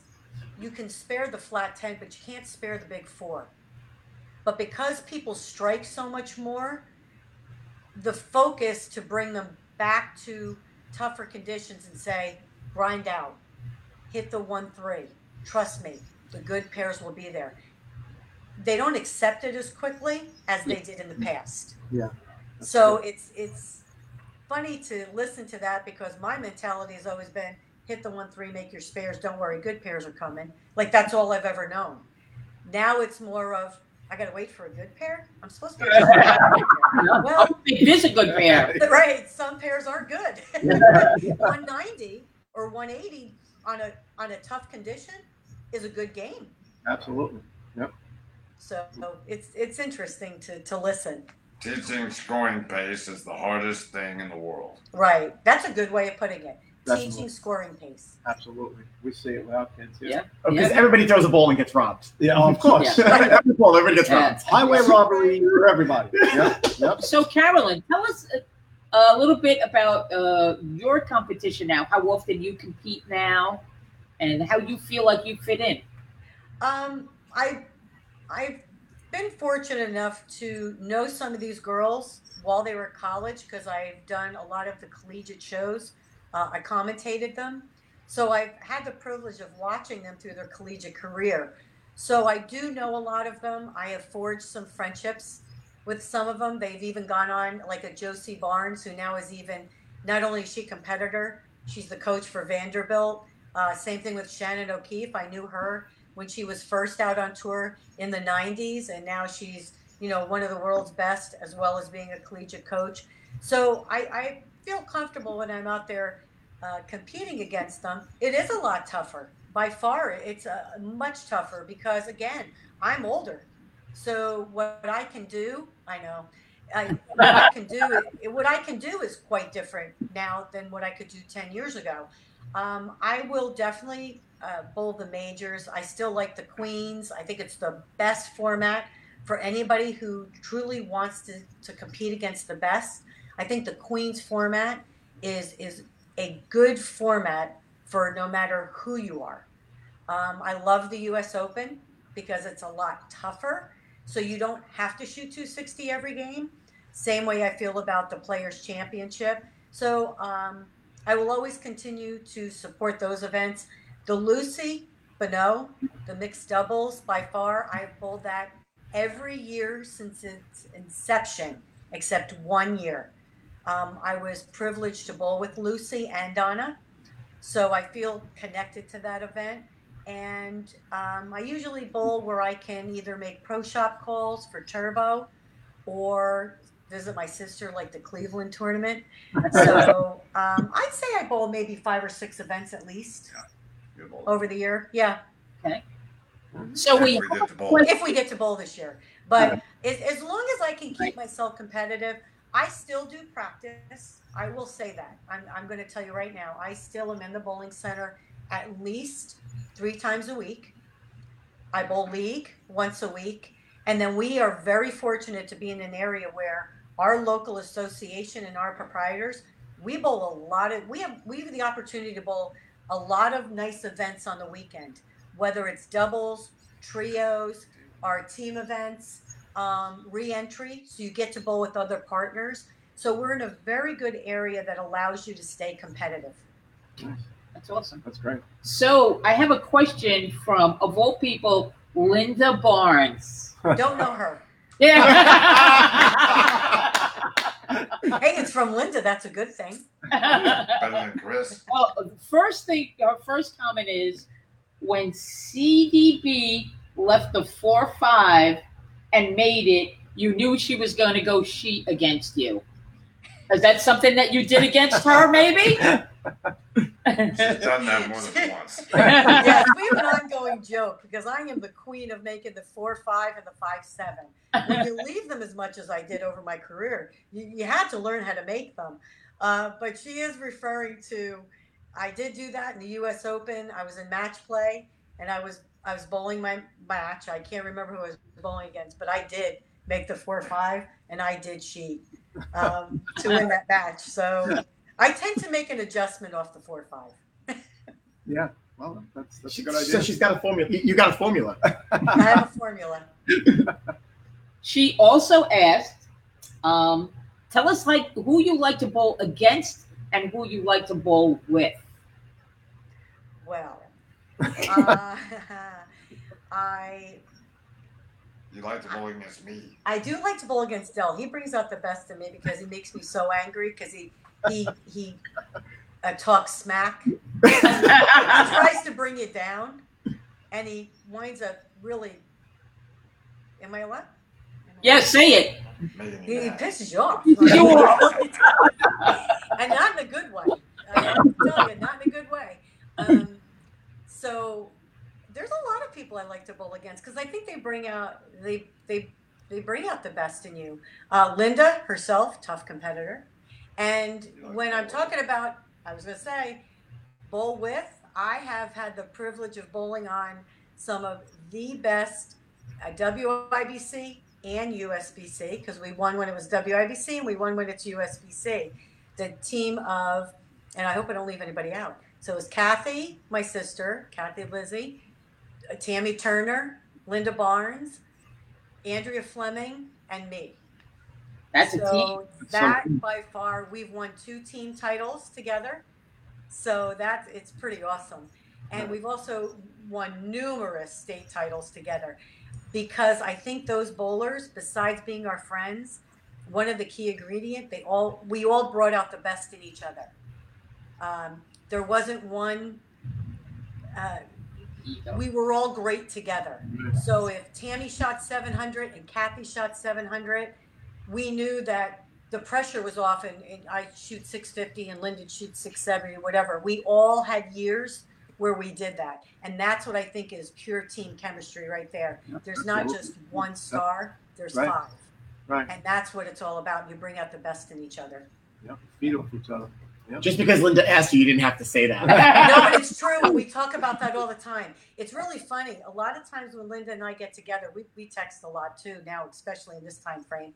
you can spare the flat 10 but you can't spare the big four. But because people strike so much more the focus to bring them back to tougher conditions and say grind out. Hit the one three trust me the good pairs will be there. They don't accept it as quickly as they did in the past. Yeah, so it's it's funny to listen to that because my mentality has always been hit the one three make your spares. Don't worry good pairs are coming. Like that's all i've ever known. Now it's more of i gotta wait for a good pair? I'm supposed to well It is a good pair. right some pairs are good. 190 or 180 on a on a tough condition is a good game Absolutely. Yep. So it's it's interesting to to listen Teaching scoring pace is the hardest thing in the world. right that's a good way of putting it Definitely. teaching scoring pace Absolutely. We see it with our kids. Yeah. Because Yeah. everybody throws a ball and gets robbed. Yeah, of course. Every ball, everybody gets Yeah. robbed. Highway robbery for everybody. Yep. Yep. So, Carolyn, tell us a, a little bit about uh, your competition now. How often you compete now, and how you feel like you fit in. Um, I, I've been fortunate enough to know some of these girls while they were at college because I've done a lot of the collegiate shows. Uh, I commentated them, so I've had the privilege of watching them through their collegiate career. So I do know a lot of them. I have forged some friendships with some of them. They've even gone on, like a Josie Barnes, who now is even not only is she competitor, she's the coach for Vanderbilt. Uh, same thing with Shannon O'Keefe. I knew her when she was first out on tour in the 90s and now she's you know one of the world's best as well as being a collegiate coach so i, I feel comfortable when i'm out there uh, competing against them it is a lot tougher by far it's uh, much tougher because again i'm older so what i can do i know I, what I can do what I can do is quite different now than what I could do 10 years ago. Um, I will definitely uh, bowl the majors. I still like the queens. I think it's the best format for anybody who truly wants to, to compete against the best. I think the queens format is is a good format for no matter who you are. Um, I love the U.S. Open because it's a lot tougher, so you don't have to shoot 260 every game. Same way I feel about the Players Championship. So um, I will always continue to support those events. The Lucy Bonneau, the mixed doubles, by far, I've bowled that every year since its inception, except one year. Um, I was privileged to bowl with Lucy and Donna, so I feel connected to that event. And um, I usually bowl where I can either make pro shop calls for Turbo or visit my sister, like the Cleveland tournament. So um, I'd say I bowl maybe five or six events at least Good bowl. over the year. Yeah, Okay. So we, If we get if we get to bowl this year. But as, as long as I can keep myself competitive, I still do practice. I will say that. I'm, I'm going to tell you right now, I still am in the bowling center at least three times a week. I bowl league once a week. And then we are very fortunate to be in an area where our local association and our proprietors, we bowl a lot of, we have, we have the opportunity to bowl a lot of nice events on the weekend, whether it's doubles, trios, our team events, um, re-entry, so you get to bowl with other partners. So we're in a very good area that allows you to stay competitive. that's awesome. That's great. So I have a question from, of all people, Linda Barnes. Don't know her. Yeah. Hey, it's from Linda. That's a good thing. Better than Chris. well, first thing, our first comment is when CDB left the four five and made it, you knew she was going to go sheet against you. Is that something that you did against her, maybe? She's done that more than once. yes, we have an ongoing joke because I am the queen of making the four five and the five seven. When you leave them as much as I did over my career, you, you had to learn how to make them. Uh, but she is referring to, I did do that in the U.S. Open. I was in match play and I was I was bowling my match. I can't remember who I was bowling against, but I did make the four five and I did cheat um, to win that match. So I tend to make an adjustment off the four or five. Yeah. Well, that's that's a good idea. So she's got a formula. You you got a formula. I have a formula. She also asked, um, tell us like who you like to bowl against and who you like to bowl with. Well, uh, I You like to bowl against me. I do like to bowl against Del. He brings out the best in me because he makes me so angry because he he he uh, talks smack. he tries to bring you down, and he winds up really. Am I allowed? Yes, yeah, say it. Making He, me he pisses you off. You and not in a good way. I tell you, not in a good way. Um, so there's a lot of people I like to bowl against because I think they bring out they they they bring out the best in you. Uh, Linda herself, tough competitor, and when I'm talking about, I was going to say, bowl with. I have had the privilege of bowling on some of the best uh, WIBC and USBC because we won when it was WIBC and we won when it's USBC. The team of, and I hope I don't leave anybody out. So it was Kathy, my sister, Kathy Lizzi, uh, Tammy Turner, Linda Barnes, Andrea Fleming, and me. That's a team. so that by far we've won two team titles together. So that's it's pretty awesome. And we've also won numerous state titles together because I think those bowlers, besides being our friends, one of the key ingredient they all we all brought out the best in each other. Um, there wasn't one. Uh, we were all great together. So if Tammy shot 700 and Kathy shot 700, we knew that the pressure was off and, and I shoot 650 and Linda shoots 670 or whatever. We all had years where we did that. And that's what I think is pure team chemistry right there. There's not just one star, there's Right. five. Right. And that's what it's all about. You bring out the best in each other. Yep. Feed off each other. Just because Linda asked you, you didn't have to say that. no, but it's true. We talk about that all the time. It's really funny. A lot of times when Linda and I get together, we, we text a lot too now, especially in this time frame.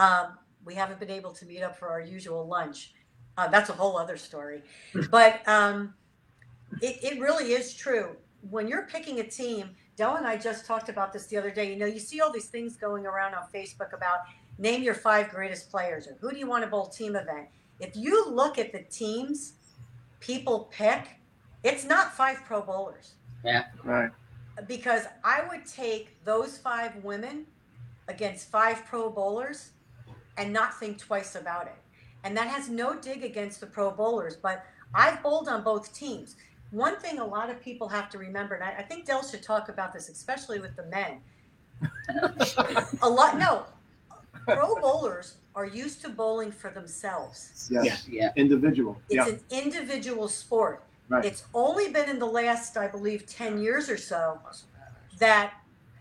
Um, we haven't been able to meet up for our usual lunch. Uh, that's a whole other story. But um, it, it really is true. when you're picking a team, Del and I just talked about this the other day. You know, you see all these things going around on Facebook about name your five greatest players or who do you want to bowl team event. If you look at the teams people pick, it's not five pro bowlers Yeah. Right. because I would take those five women against five pro bowlers and not think twice about it. And that has no dig against the pro bowlers, but I've bowled on both teams. One thing a lot of people have to remember, and I, I think Del should talk about this, especially with the men. a lot, no, pro bowlers are used to bowling for themselves. Yes. Yeah. Individual. It's Yeah. an individual sport. Right. It's only been in the last, I believe, 10 years or so that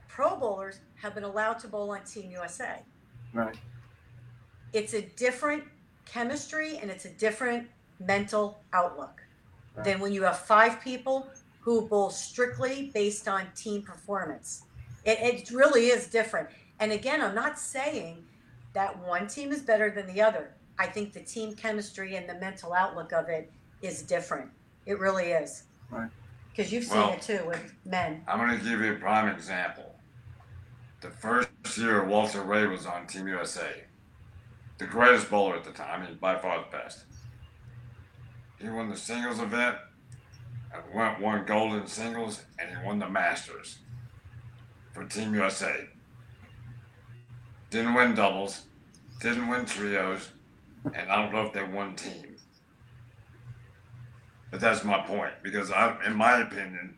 pro bowlers have been allowed to bowl on Team USA. Right. It's a different chemistry and it's a different mental outlook Right. than when you have five people who bowl strictly based on team performance. It, it really is different. And again, I'm not saying that one team is better than the other. I think the team chemistry and the mental outlook of it is different. It really is. Right. Because you've seen Well- it too with men. I'm going to give you a prime example. The first year Walter Ray was on Team USA, the greatest bowler at the time, he's by far the best. He won the singles event, and went won gold in singles, and he won the Masters for Team USA. Didn't win doubles, didn't win trios, and I don't know if they won team. But that's my point because I, in my opinion,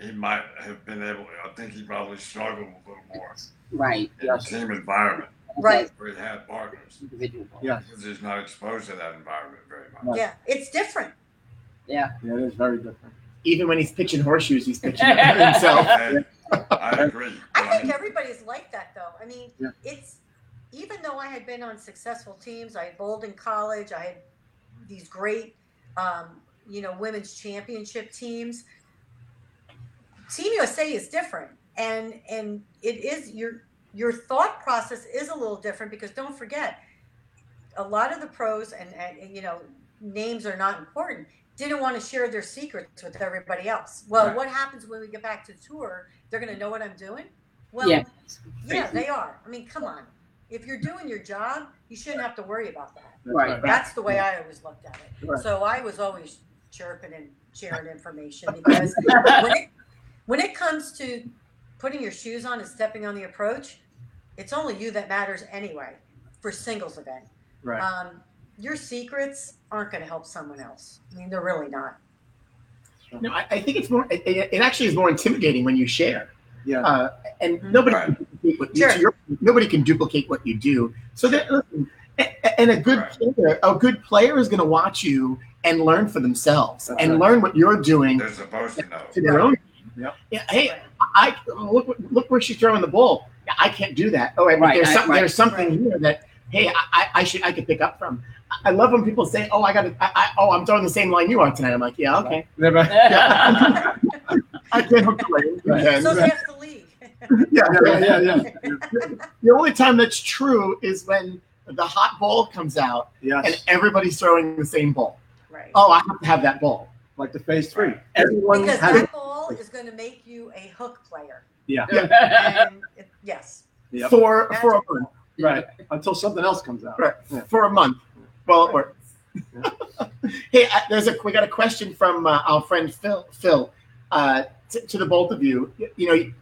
he might have been able. I think he probably struggled a little more Right. in Yes. the team environment Right. where he had partners Individual. Yes. because he's not exposed to that environment very much. Right. Yeah, it's different. Yeah. Yeah, it is very different. Even when he's pitching horseshoes, he's pitching himself. And I agree. but I think mean, everybody's like that though. I mean, Yeah. it's even though I had been on successful teams, I had bowled in college, I had these great, um, you know, women's championship teams. Team USA is different, and and it is your your thought process is a little different because don't forget, a lot of the pros and, and you know names are not important. Didn't want to share their secrets with everybody else. Well, Right. what happens when we get back to tour? They're going to know what I'm doing. Well, Yeah. yeah, they are. I mean, come on. If you're doing your job, you shouldn't have to worry about that. That's Right. That's the way I always looked at it. Right. So I was always chirping and sharing information because when it when it comes to putting your shoes on and stepping on the approach, it's only you that matters anyway for singles event. Right. Um, your secrets aren't going to help someone else. I mean, they're really not. No, I, I think it's more. It, it it actually is more intimidating when you share, Yeah. uh, and Mhm. nobody Right. can duplicate what you, Sure. your- nobody can duplicate what you do. So that listen, a- a- and a good Right. player, a good player is going to watch you and learn for themselves That's and right. learn what you're doing they're supposed to know. to their Right. own. Yep. Yeah. Hey, I look look where she's throwing the ball. I can't do that. Oh, right, Right, there's some, right. there's something Right. here that hey, I, I- I should I could pick up from. I- I love when people say, "Oh, I got to." I, I, oh, I'm throwing the same line you are tonight. I'm like, yeah, okay. yeah. I can't hook the lane. You Right. So half the league. yeah, Yeah, yeah, yeah. The only time that's true is when the hot ball comes out and everybody's throwing the same ball. right. Oh, I have to have that ball. Like the phase three. Right. Everyone Because has that ball is going to make you a hook player. Yeah. And it, yes. Yep. for That's for a a month. Right. Until something else comes out. Right. Yeah. For a month. Well, it works. hey, uh, there's a we got a question from uh, our friend Phil. Phil, uh, to, to the both of you. You, you know, you,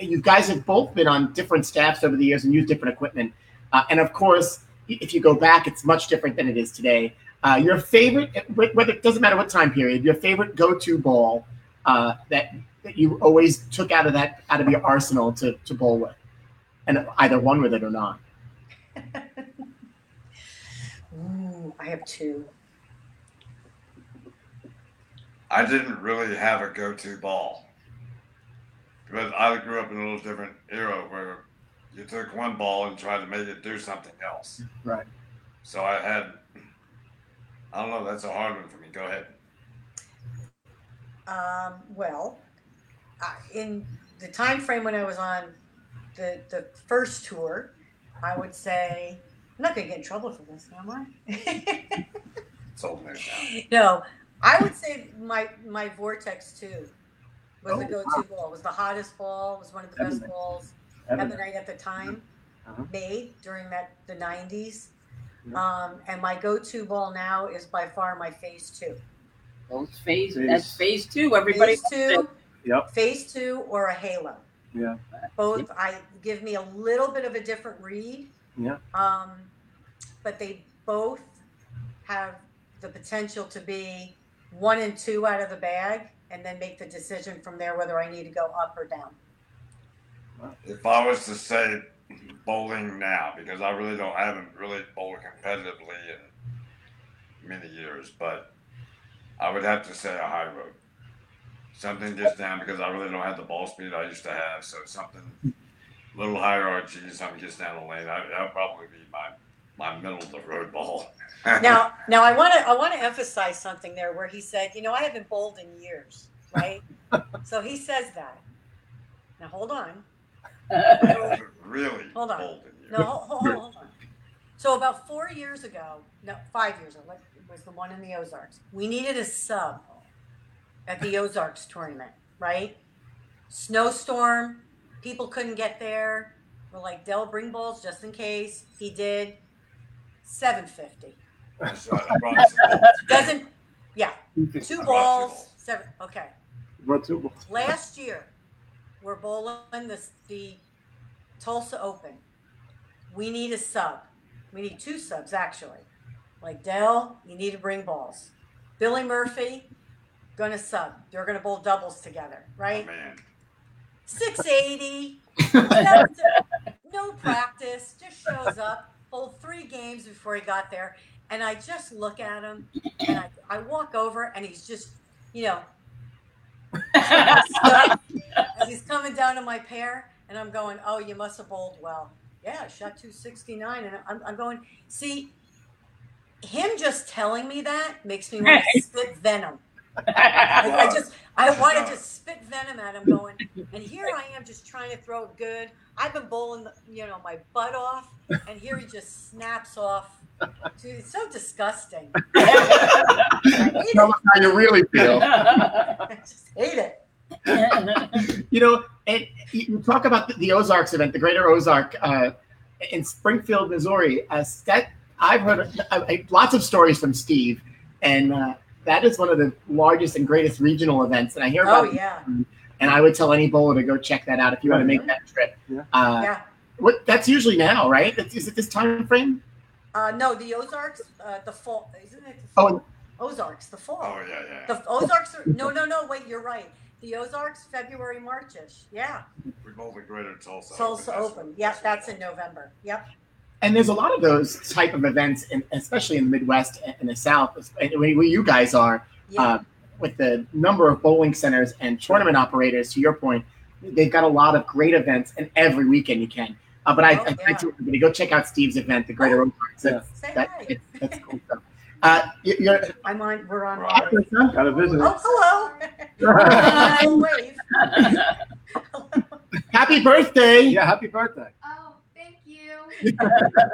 you guys have both been on different staffs over the years and used different equipment. Uh, and of course, if you go back, it's much different than it is today. Uh, your favorite, whether it doesn't matter what time period, your favorite go-to ball uh, that that you always took out of that out of your arsenal to to bowl with, and either won with it or not. Ooh, I have two. I didn't really have a go-to ball because I grew up in a little different era where you took one ball and tried to make it do something else. Right. So I had, I don't know, that's a hard one for me. Go ahead. Um, well, I- in the time frame when I was on the the first tour, I would say I'm not going to get in trouble for this, am I? It's old news now. no, I would say my my Vortex two was the Oh, go-to ball. It was the hottest ball. It was one of the best balls Ebonite. Ebonite at the time Uh-huh. made during that the 90s. Yeah. Um, and my go-to ball now is by far my phase two. Those phase, Phase- that's phase two. Everybody. phase two, Yep. phase two, or a halo. Yeah. Both I give me a little bit of a different read. Yeah. Um, but they both have the potential to be one and two out of the bag, and then make the decision from there whether I need to go up or down. If I was to say bowling now, because I really don't, I haven't really bowled competitively in many years, but I would have to say a high road. Something just down because I really don't have the ball speed I used to have, so something a little higher RG, something just down the lane. That would probably be my my middle of the road ball. Now, now I want to I want to emphasize something there where he said, you know, I haven't bowled in years, right? so he says that. Now hold on. really Hold on. bold in you. No, hold, hold, hold, hold on. So about four years ago, no, five years ago, it was the one in the Ozarks. We needed a sub at the Ozarks tournament, right? Snowstorm, people couldn't get there. We're like, Del, bring balls just in case. He did. Seven fifty. That's right, I brought some balls. Doesn't, yeah, two balls, balls. seven. Okay. Brought two balls. Last year, we're bowling the, the Tulsa Open. We need a sub. We need two subs, actually. Like Del, you need to bring balls. Billy Murphy, gonna sub. They're gonna bowl doubles together, Oh, right? man. 680. no, no practice, just shows up. Bowled three games before he got there. And I just look at him and I, I walk over and he's just, you know, as he's coming down to my pair, and I'm going, "Oh, you must have bowled well." Yeah, I shot 269, and I'm, I'm going, "See, him just telling me that makes me want to spit venom. I, I just, I want to just spit venom at him, going, and here I am just trying to throw it good. I've been bowling, the, you know, my butt off, and here he just snaps off. Dude, it's so disgusting. I Tell us how you really feel. I just hate it. you know, and you talk about the, the Ozarks event, the Greater Ozark uh, in Springfield, Missouri. As that I've heard I, I, lots of stories from Steve, and uh, that is one of the largest and greatest regional events. And I hear about Oh about, yeah, and I would tell any bowler to go check that out if you want to make that trip. Yeah. Uh, yeah. What that's usually now, right? Is is it this time frame? Uh, no, the Ozarks, uh, the fall, isn't it? The Oh. Ozarks, the fall. Oh yeah, yeah. The Ozarks are no, no, no. Wait, you're right. The Ozarks, February, Marchish. Yeah, We bowled the Greater Tulsa. Tulsa That's- Open. Yep, that's in November. Yep. And there's a lot of those type of events, in, especially in the Midwest and the South, and where where you guys are. Yeah. uh, with the number of bowling centers and tournament operators, to your point, they've got a lot of great events, and every weekend you can. Uh, but I, Oh, I, I yeah. tell everybody go check out Steve's event, the Greater Ozarks. That's, Say that, hi. that's cool stuff. Uh, you- you're, I'm on. We're on. Right. Got a visitor. Oh, hello. I'll wave. happy birthday! Yeah, happy birthday. Thank you.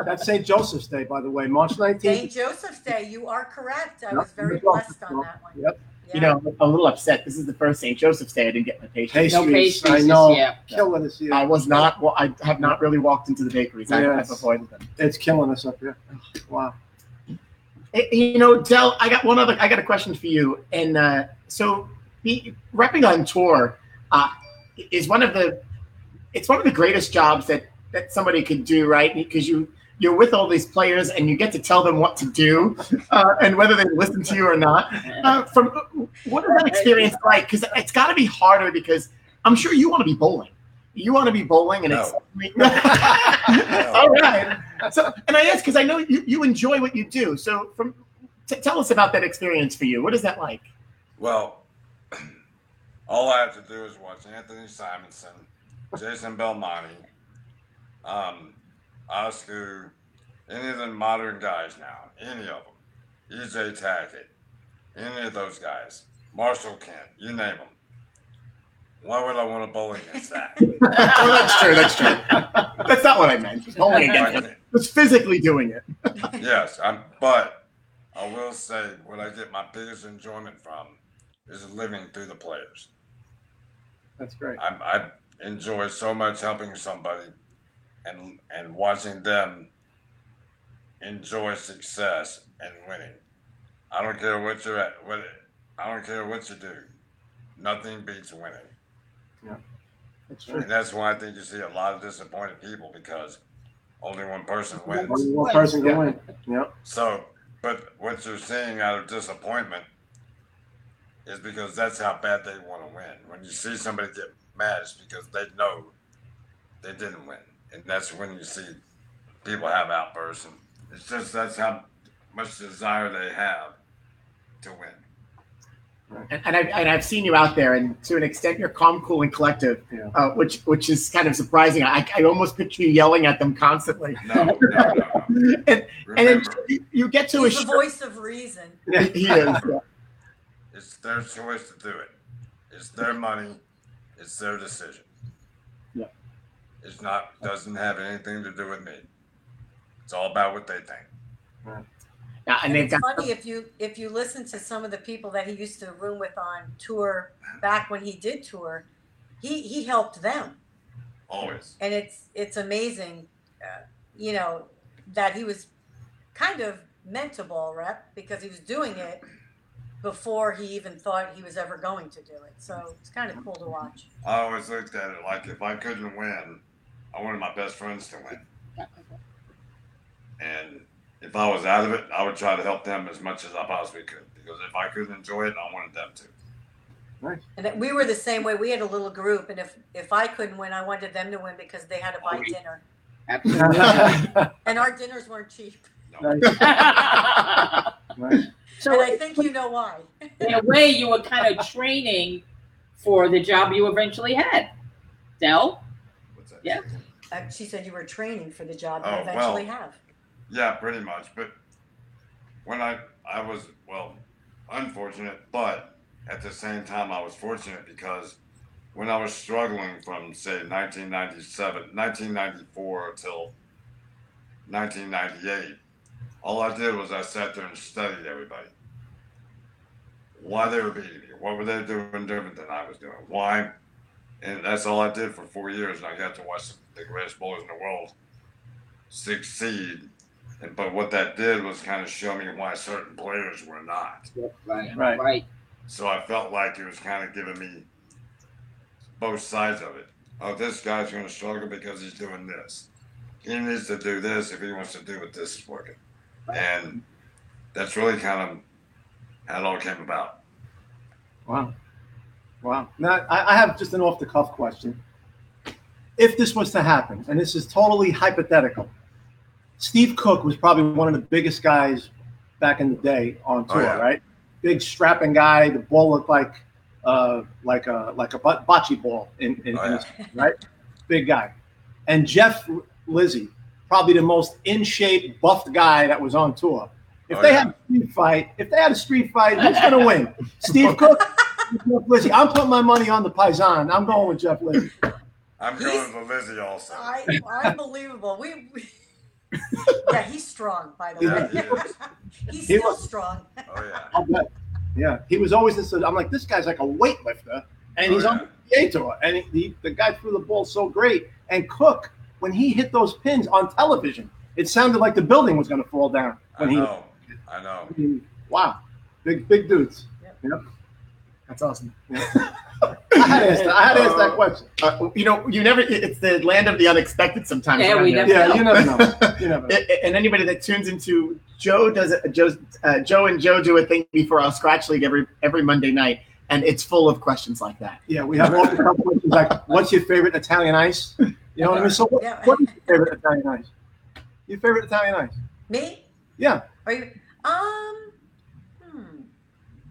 That's St. Joseph's Day, by the way, March 19th. St. Joseph's Day. You are correct. I was very blessed on that one. Yep. You know, I'm a little upset. This is the first St. Joseph's Day I didn't get my patience. no Pastries, pastries I know. this year. Killing us here. I was not. Well, I have not really walked into the bakeries. I, Yes. I've avoided them. It's killing us up here. Wow. Eh, You know, Del, I got one other. I got a question for you. And uh, so, be, repping on tour uh, is one of the. It's one of the greatest jobs that that somebody could do, right? Because you you're with all these players and you get to tell them what to do uh, and whether they listen to you or not. Uh, from what is that experience like? Because it's got to be harder. Because I'm sure you want to be bowling. You want to be bowling, and it's all right. So, and I ask because I know you, you enjoy what you do. So, from t- tell us about that experience for you. What is that like? Well, all I have to do is watch Anthony Simonsen, Jason Belmonte, um, Oscar, any of the modern guys now, any of them, EJ Tackett, any of those guys, Marshall Kent, you name them. Why would I want to bowl against that? well, that's true. That's true. That's not what I meant. Just bowling against them. Just physically doing it. yes, I'm, but I will say what I get my biggest enjoyment from is living through the players. That's great. I, I enjoy so much helping somebody and and watching them enjoy success and winning. I don't care what you're at. What I don't care what you do. Nothing beats winning. Yeah, That's true. And that's why I think you see a lot of disappointed people because only one person wins. Only one person can win. Yeah. So, but what you're seeing out of disappointment is because that's how bad they want to win. When you see somebody get mad, it's because they know they didn't win, and that's when you see people have outbursts. And it's just that's how much desire they have to win. And, and, I, and I've seen you out there, and to an extent, you're calm, cool, and collective, Yeah. uh, which which is kind of surprising. I, I almost picture you yelling at them constantly. No, no, no. and and then you- you get to a He's the show. voice of reason. He is. it's their choice to do it. It's their money. It's their decision. Yeah. It's not doesn't have anything to do with me. It's all about what they think. Yeah, and And they've it's got funny if you if you listen to some of the people that he used to room with on tour back when he did tour, he he helped them, Always. and it's it's amazing, uh, you know, that he was kind of meant to ball rep because he was doing it before he even thought he was ever going to do it. So it's kind of cool to watch. I always looked at it like if I couldn't win, I wanted my best friends to win. And if I was out of it, I would try to help them as much as I possibly could. Because if I couldn't enjoy it, I wanted them to. Right. And that we were the same way. We had a little group, and if if I couldn't win, I wanted them to win because they had to buy oh, dinner, Absolutely. and our dinners weren't cheap. No. Nice. Nice. so and I think you know why. in a way, you were kind of training for the job you eventually had. Del? What's that? Yeah. Uh, she said you were training for the job Oh, you eventually well. have. Yeah, pretty much. But when I I was well, unfortunate, but at the same time I was fortunate because when I was struggling from say 1997, 1994 till 1998, all I did was I sat there and studied everybody. Why they were beating me, what were they doing different than I was doing, why, and that's all I did for four years. And I got to watch the greatest bowlers in the world succeed and, but what that did was kind of show me why certain players were not. Right. Right. Right. So I felt like it was kind of giving me both sides of it. Oh, this guy's going to struggle because he's doing this. He needs to do this if he wants to do what this is working. And that's really kind of how it all came about. Wow. Wow. Now, I, I have just an off the cuff question. If this was to happen, and this is totally hypothetical, Steve Cook was probably one of the biggest guys back in the day on Oh, tour, yeah. right? Big strapping guy. The ball looked like uh, like a like a bocce ball in, in, Oh, in yeah. his, right? Big guy. And Jeff Lizzi, probably the most in shape, buffed guy that was on tour. If Oh, they yeah. had a street fight, if they had a street fight, who's gonna win? Steve Cook, Jeff Lizzi. I'm putting my money on the Paisan. I'm going with Jeff Lizzi. I'm He's- going with Lizzie also. I, unbelievable. We, we yeah, he's strong. By the Yeah, way, he is. he's He still was- strong. Oh, yeah. I'll bet. Yeah, he was always this. I'm like, this guy's like a weightlifter, and Oh, he's on the PBA tour, and he, he, the guy threw the ball so great. And Cook, when he hit those pins on television, it sounded like the building was going to fall down. I When he, know. I know. I mean, wow, big big dudes. That's awesome. I had to ask, that- I had to ask that question. Uh, you know, you never. It's the land of the unexpected sometimes. Yeah, around we here. never- Yeah, you never know. You never know. And anybody that tunes into Joe does it. Joe's uh, Joe and Joe do a thing before our scratch league every every Monday night, and it's full of questions like that. Yeah, we have all the questions like, what's your favorite Italian ice? You know what I mean? So, what, Yeah. what is your favorite Italian ice? Your favorite Italian ice? Me? Yeah. Are you? Um.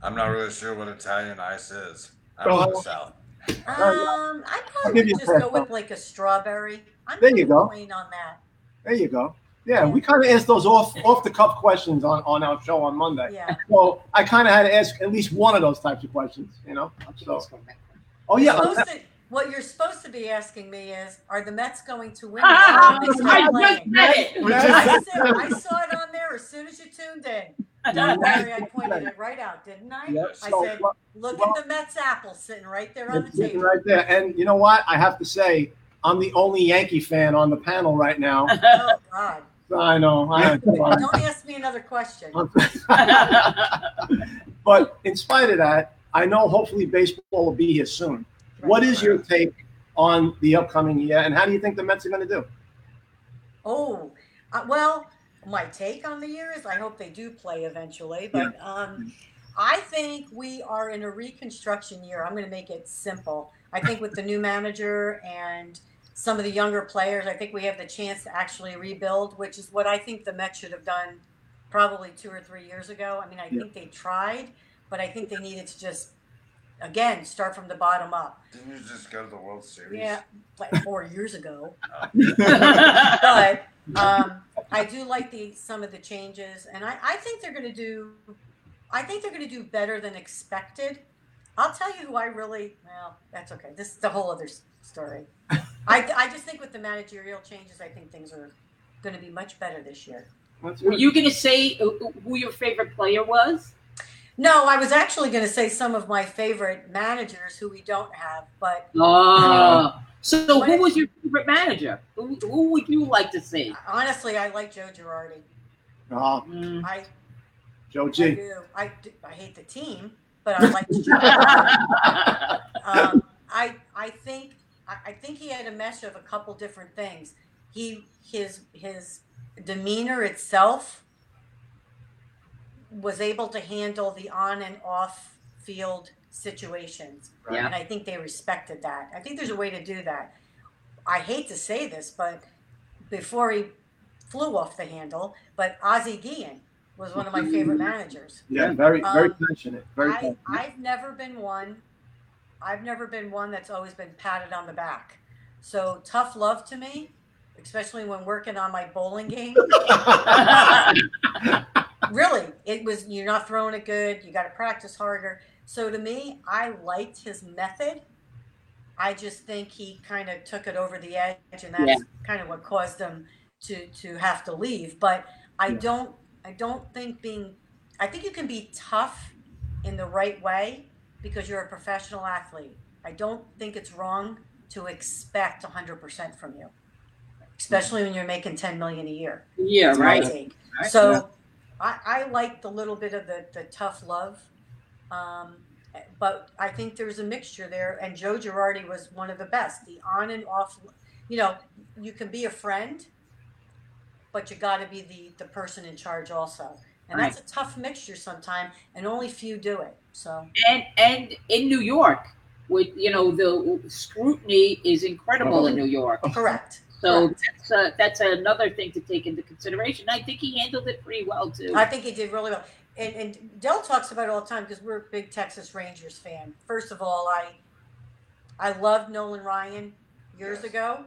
I'm not really sure what Italian ice is. I'm from Oh. the South. Um. I I'll probably give you would a just go pass. with like a strawberry. I'm There you pretty go. plain on that. There you go. Yeah, we kind of asked those off off the cuff questions on, on our show on Monday. Yeah. So I kind of had to ask at least one of those types of questions, you know. So, oh You're yeah, supposed to- what you're supposed to be asking me is, are the Mets going to win? I Or are playing? just said it. I, said, I saw it on there as soon as you tuned in. Don't worry, I pointed it right out, didn't I? yeah. I So said, Look at the Mets apple sitting right there on the table. right there. And you know what? I have to say, I'm the only Yankee fan on the panel right now. Oh, God. I know. I Don't ask me another question. but in spite of that, I know hopefully baseball will be here soon. What is your take on the upcoming year, and how do you think the Mets are going to do? Oh, uh, well, my take on the year is I hope they do play eventually, but um, I think we are in a reconstruction year. I'm going to make it simple. I think with the new manager and some of the younger players, I think we have the chance to actually rebuild, which is what I think the Mets should have done probably two or three years ago. I mean, I Yeah. think they tried, but I think they needed to just, again, start from the bottom up. Didn't you just go to the World Series? Yeah, like four years ago but um, I do like the some of the changes, and I, I think they're going to do. I think they're going to do better than expected. I'll tell you who I really. Well, that's okay. This is a whole other story. I, I just think with the managerial changes, I think things are going to be much better this year. Were you going to say who who your favorite player was? No, I was actually going to say some of my favorite managers who we don't have, but Oh, so What who was your favorite manager? Who, who would you like to see? honestly, I like Joe Girardi. Oh, Mm. I, Joe I G. do. I, do- I hate the team, but I like Joe um, I I think I, I think he had a mesh of a couple different things. He his his demeanor itself was able to handle the on and off field situations, Yeah. and I think they respected that. I think there's a way to do that. I hate to say this, but before he flew off the handle, but Ozzie Guillen was one of my favorite managers. Yeah, very, very Um, passionate. Very I, passionate. I've never been one. I've never been one that's always been patted on the back. So tough love to me, especially when working on my bowling game. really, it was you're not throwing it good. You got to practice harder. So to me, I liked his method. I just think he kind of took it over the edge, and that's Yeah. kind of what caused him to to have to leave. But I Yeah. don't I don't think being I think you can be tough in the right way because you're a professional athlete. I don't think it's wrong to expect 100% from you, especially when you're making 10 million a year. yeah, right. Right. So I, I like the little bit of the, the tough love. Um, but I think there's a mixture there. And Joe Girardi was one of the best. The on and off, you know, you can be a friend, but you got to be the, the person in charge also. And that's a tough mixture sometimes, and only few do it. So, And and in New York, with you know the scrutiny is incredible in New York. correct. So Correct. that's uh, that's another thing to take into consideration. I think he handled it pretty well too. I think he did really well. And, and Del talks about it all the time because we're a big Texas Rangers fan. First of all, I I loved Nolan Ryan years Yes. ago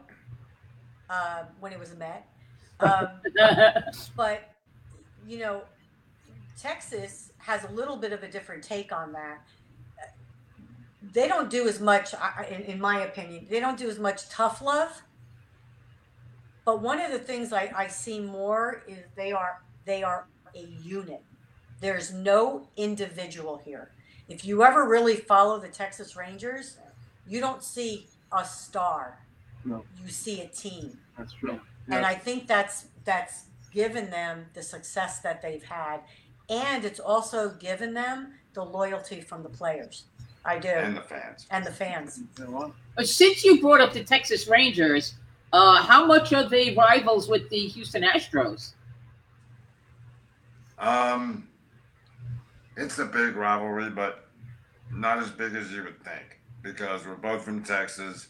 uh, when he was a Met. Um, but you know, Texas has a little bit of a different take on that. They don't do as much, I- I- in, in my opinion, they don't do as much tough love. But one of the things I, I see more is they are they are a unit. There's no individual here. If you ever really follow the Texas Rangers, you don't see a star. No. You see a team That's true. and I think that's that's given them the success that they've had, and it's also given them the loyalty from the players. I do, And and, the fans. And the fans. You know what? Since you brought up the Texas Rangers, uh, how much are they rivals with the Houston Astros? Um, it's a big rivalry, but not as big as you would think because we're both from Texas.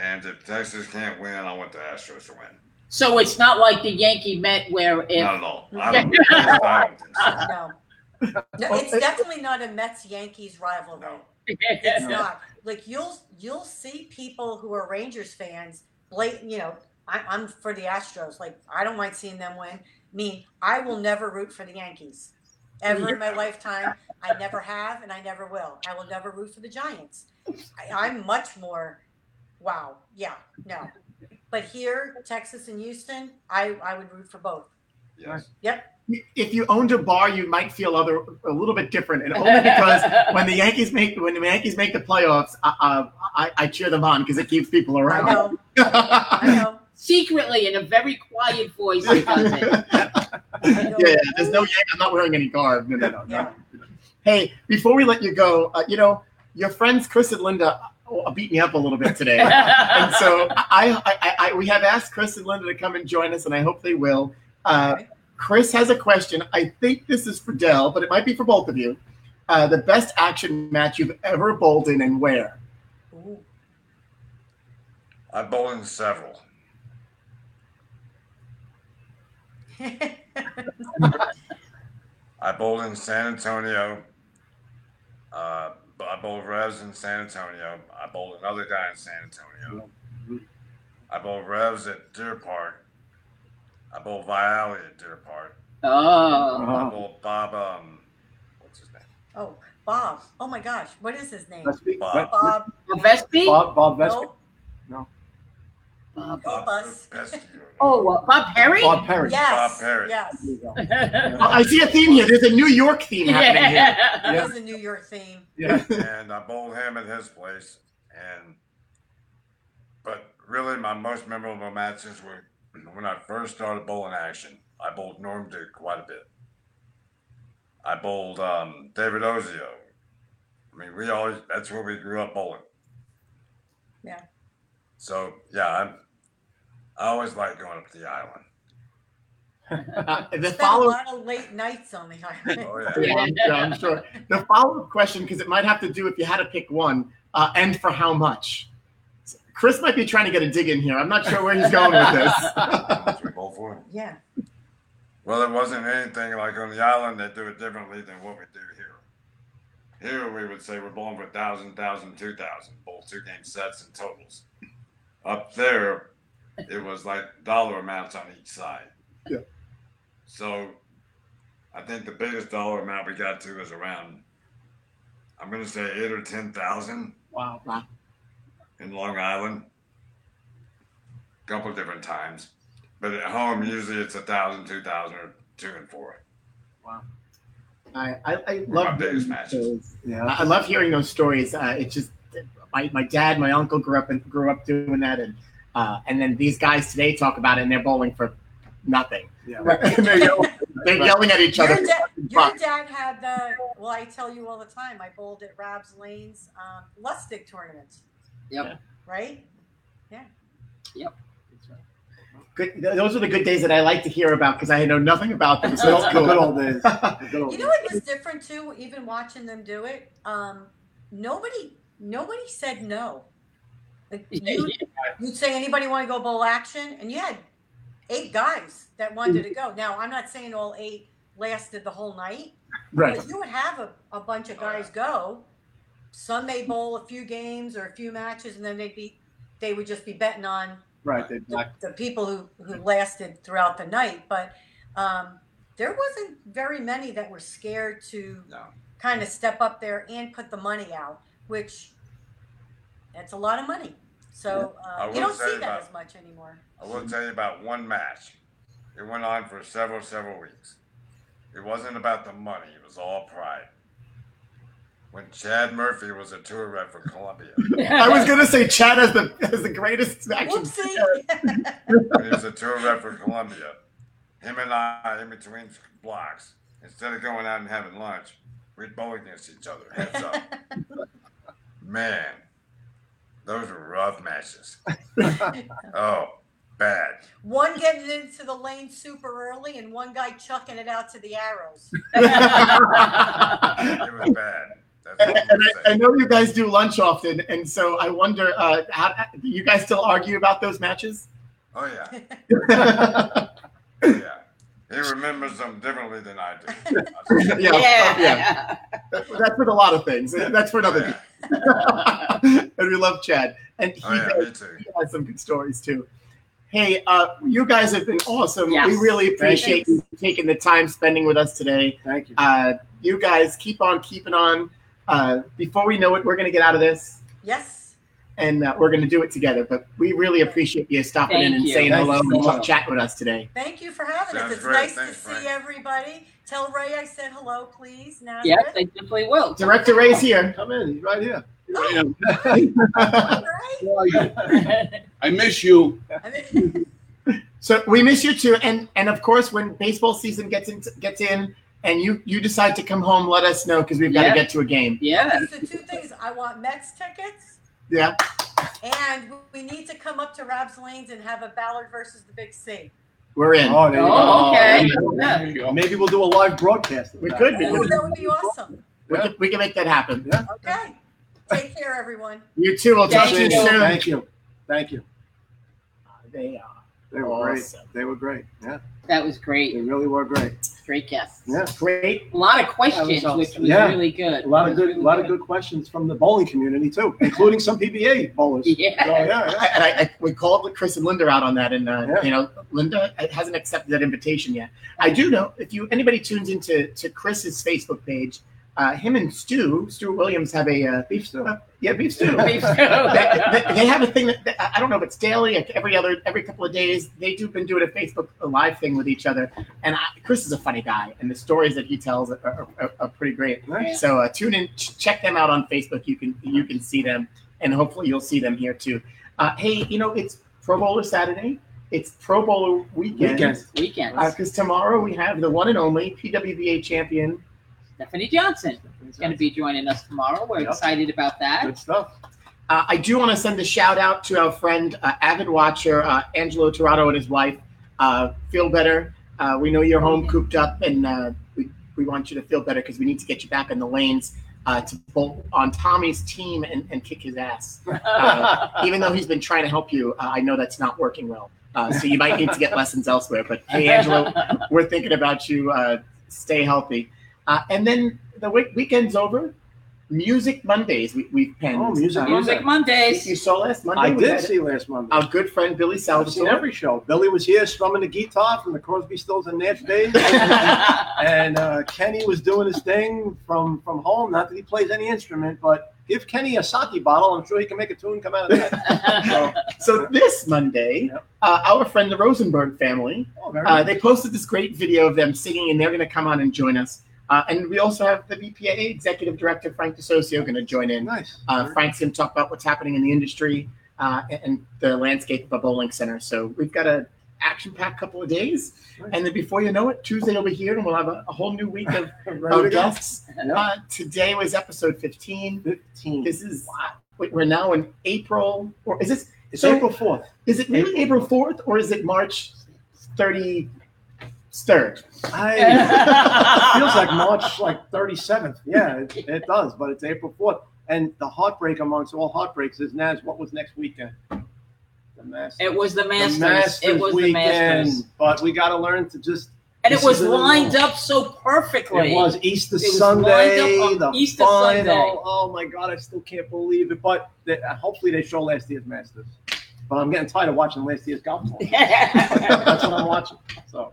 And if Texas can't win, I want the Astros to win. So it's not like the Yankee Met where if Not at all. I don't, I don't think so. No, no, it's definitely not a Mets Yankees rivalry. No. It's No. not like you'll you'll see people who are Rangers fans. Blatant, you know, I, I'm for the Astros. Like I don't mind seeing them win. Me, I will never root for the Yankees ever in my lifetime. I never have, and I never will. I will never root for the Giants. I, I'm much more. Wow, yeah, no. But here, Texas and Houston, I I would root for both. Yes. If you owned a bar, you might feel other a little bit different, and only because when the Yankees make when the Yankees make the playoffs, uh, uh, I, I cheer them on because it keeps people I around. know, I know. Secretly, in a very quiet voice, he does it. yeah, yeah, there's no. I'm not wearing any garb. No, no, no, no. Hey, before we let you go, uh, you know your friends Chris and Linda uh, beat me up a little bit today, and so I, I, I, I we have asked Chris and Linda to come and join us, and I hope they will. Uh, Chris has a question. I think this is for Del, but it might be for both of you. Uh, the best action match you've ever bowled in, and where? Ooh. I bowled in several. I bowled in San Antonio. Uh, I bowled Revs in San Antonio. I bowled another guy in San Antonio. I bowled Revs at Deer Park. I bowled Viale at Deer Park. Oh, I bowled Bob. Um, what's his name? Oh, Bob. Oh my gosh, what is his name? Vespi? Bob. Bob. Vespi? Bob, Bob Vespi. No. Bob. Go Bus. Best- Oh, uh, Bob Perry? Bob Perry. Yes. Bob Perry. Yes. There you go. Oh, I see a theme here. There's a New York theme happening here. It yeah. is a New York theme. Yeah. and I bowled him at his place. And but really, my most memorable matches were when I first started bowling action. I bowled Norm Duke quite a bit. I bowled um, David Ozio. I mean, we always that's where we grew up bowling. Yeah. So yeah, I'm, I always like going up to the island. Uh, the Spent a follow lot of late nights on the island. Oh yeah. Yeah. Yeah, I'm sure. The follow-up question, because it might have to do if you had to pick one, uh, and for how much. Chris might be trying to get a dig in here. I'm not sure where he's going with this. That's what we bowl for. Yeah. Well, it wasn't anything like on the island. They do it differently than what we do here. Here we would say we're bowling for thousand, thousand, two thousand, bowl two game sets and totals. Up there, it was like dollar amounts on each side. Yeah. So, I think the biggest dollar amount we got to was around. I'm gonna say eight or ten thousand wow. wow. In Long Island. A couple different times, but at home usually it's a thousand, two thousand, or two and four. I, I, I my love biggest those matches. stories. Yeah. I I love hearing those stories. Uh, it's just my, my dad, my uncle grew up and grew up doing that, and uh, and then these guys today talk about it, and they're bowling for nothing. Yeah. they're, yelling, they're yelling at each other. Your, da- your dad had the, well, I tell you all the time, I bowled at Rabs Lane's um, Lustig tournament, Yep. right? Yeah. Yep. Good, those are the good days that I like to hear about because I know nothing about them. So it's cool. good old days. Good old You know what was different too, even watching them do it? Um, nobody, nobody said no. Like you, you'd say, anybody want to go bowl action? And you had eight guys that wanted to go. Now, I'm not saying all eight lasted the whole night, right. but you would have a, a bunch of guys go. Some may bowl a few games or a few matches, and then they'd be, they would just be betting on Right. The, the people who, who lasted throughout the night. But um, there wasn't very many that were scared to No. kind of step up there and put the money out, which that's a lot of money. So I uh, you don't say see that about- as much anymore. I will tell you about one match. It went on for several, several weeks. It wasn't about the money, it was all pride. When Chad Murphy was a tour rep for Columbia, I was gonna say Chad has the has the greatest action. Whoopsie. when he was a tour rep for Columbia, him and I, in between blocks, instead of going out and having lunch, we'd bowl against each other, heads up. Man, those were rough matches. Oh, bad. one getting into the lane super early and one guy chucking it out to the arrows. It was bad. That's And, I'm and I, I know you guys do lunch often, and so I wonder, uh, how, do you guys still argue about those matches? Oh yeah, yeah, oh. He remembers them differently than I do. yeah, yeah. That's with a lot of things. That's for Oh, another. yeah. and we love Chad, and he, Oh, yeah, does- he has some good stories too. Hey, uh, you guys have been awesome. Yes. We really appreciate you taking the time spending with us today. Thank you. Uh, you guys keep on keeping on. Uh, before we know it, we're going to get out of this. yes. and uh, we're going to do it together. But we really appreciate you stopping in and you. saying Thank hello you and much. chatting with us today. Thank you for having us. It's great. nice Thanks, to see everybody. Tell Ray I said hello, please. Nazareth. Yes, I definitely will. Director Ray's here. Come in, he's right here. Ray? I miss you. I mean, So we miss you too, and and of course when baseball season gets in gets in, and you you decide to come home, let us know because we've got to Yeah. get to a game. Yeah. so two things. I want Mets tickets, Yeah, and we need to come up to Rab's Lanes and have a Ballard versus the Big C. we're in. Oh, there you Oh, okay. Yeah. There you go. Maybe we'll do a live broadcast. of We that. could be. Oh, that would be awesome. We can, we can make that happen. Yeah. Okay. Take care, everyone. You too. We'll talk to you Thank you. soon. Thank you. Thank you. They are. They were great. Awesome. They were great. Yeah, That was great. they great. really were great. Great guests. Yeah. Great. A lot of questions, That was which was Yeah. really good. A lot of good, really a lot of good questions from the bowling community too, including some PBA bowlers. Yeah. So, yeah, I, yeah. and I, I, we called Chris and Linda out on that, and uh, Yeah. you know, Linda hasn't accepted that invitation yet. I do know if you anybody tunes into to Chris's Facebook page, uh, him and Stu, Stu Williams have a uh, Beef stew. uh, yeah beef stew. Beef stew. they, they- they have a thing that that- I don't know if it's daily, like every other, every couple of days. They do been doing a Facebook live thing with each other, and I, Chris is a funny guy, and the stories that he tells are, are, are, are pretty great. Nice. So uh, tune in, ch- check them out on Facebook. You can you can see them, and hopefully you'll see them here too. Uh, hey, you know it's Pro Bowler Saturday. It's Pro Bowler weekend. Weekend. Weekends. Because tomorrow we have the one and only PWBA champion. Stephanie Johnson is going to be joining us tomorrow. We're Yep. excited about that. Good stuff. Uh, I do want to send a shout out to our friend, uh, avid watcher, uh, Angelo Torado and his wife. Uh, feel better. Uh, we know you're home cooped up, and uh, we, we want you to feel better because we need to get you back in the lanes uh, to bolt on Tommy's team and, and kick his ass. Uh, even though he's been trying to help you, uh, I know that's not working well. Uh, so you might need to get lessons elsewhere. But hey, Angelo, we're thinking about you. Uh, stay healthy. Uh, and then the week- weekend's over. Music Mondays, we, we've penned. Oh, Music Uh, Music you saw last Monday? I we did had see last Monday. Our good friend Billy I've seen every show. Billy was here strumming the guitar from the Crosby, Stills, and Nash days, and uh, Kenny was doing his thing from from home. Not that he plays any instrument, but give Kenny a sake bottle. I'm sure he can make a tune come out of that. So, So this Monday, Yep. uh, our friend the Rosenberg family, oh, very uh, nice. they posted this great video of them singing, and they're going to come on and join us. Uh, and we also have the BPAA executive director, Frank DeSocio, going to join in. Nice. Uh, Frank's going to talk about what's happening in the industry uh, and the landscape of a bowling center. So we've got a action-packed couple of days, nice. and then before you know it, Tuesday will be here, and we'll have a, a whole new week of, of guests. Uh, today was episode 15. 15. This is uh, wow. we're now in April, or is this? It's so, April 4th. Is it really April, April 4th, or is it March 30? Stirred. I, feels like March like 37th. Yeah, it, it, does, but it's April 4th. And the heartbreak amongst all heartbreaks is Naz. What was next weekend? The Masters. It was the Masters. The Masters it was weekend, the Masters. But we got to learn to just. And it was lined up so perfectly. It was Easter it was Sunday, the Easter final. Sunday. Oh my God, I still can't believe it. But they, hopefully they show last year's Masters. But I'm getting tired of watching last year's golf. That's what I'm watching. So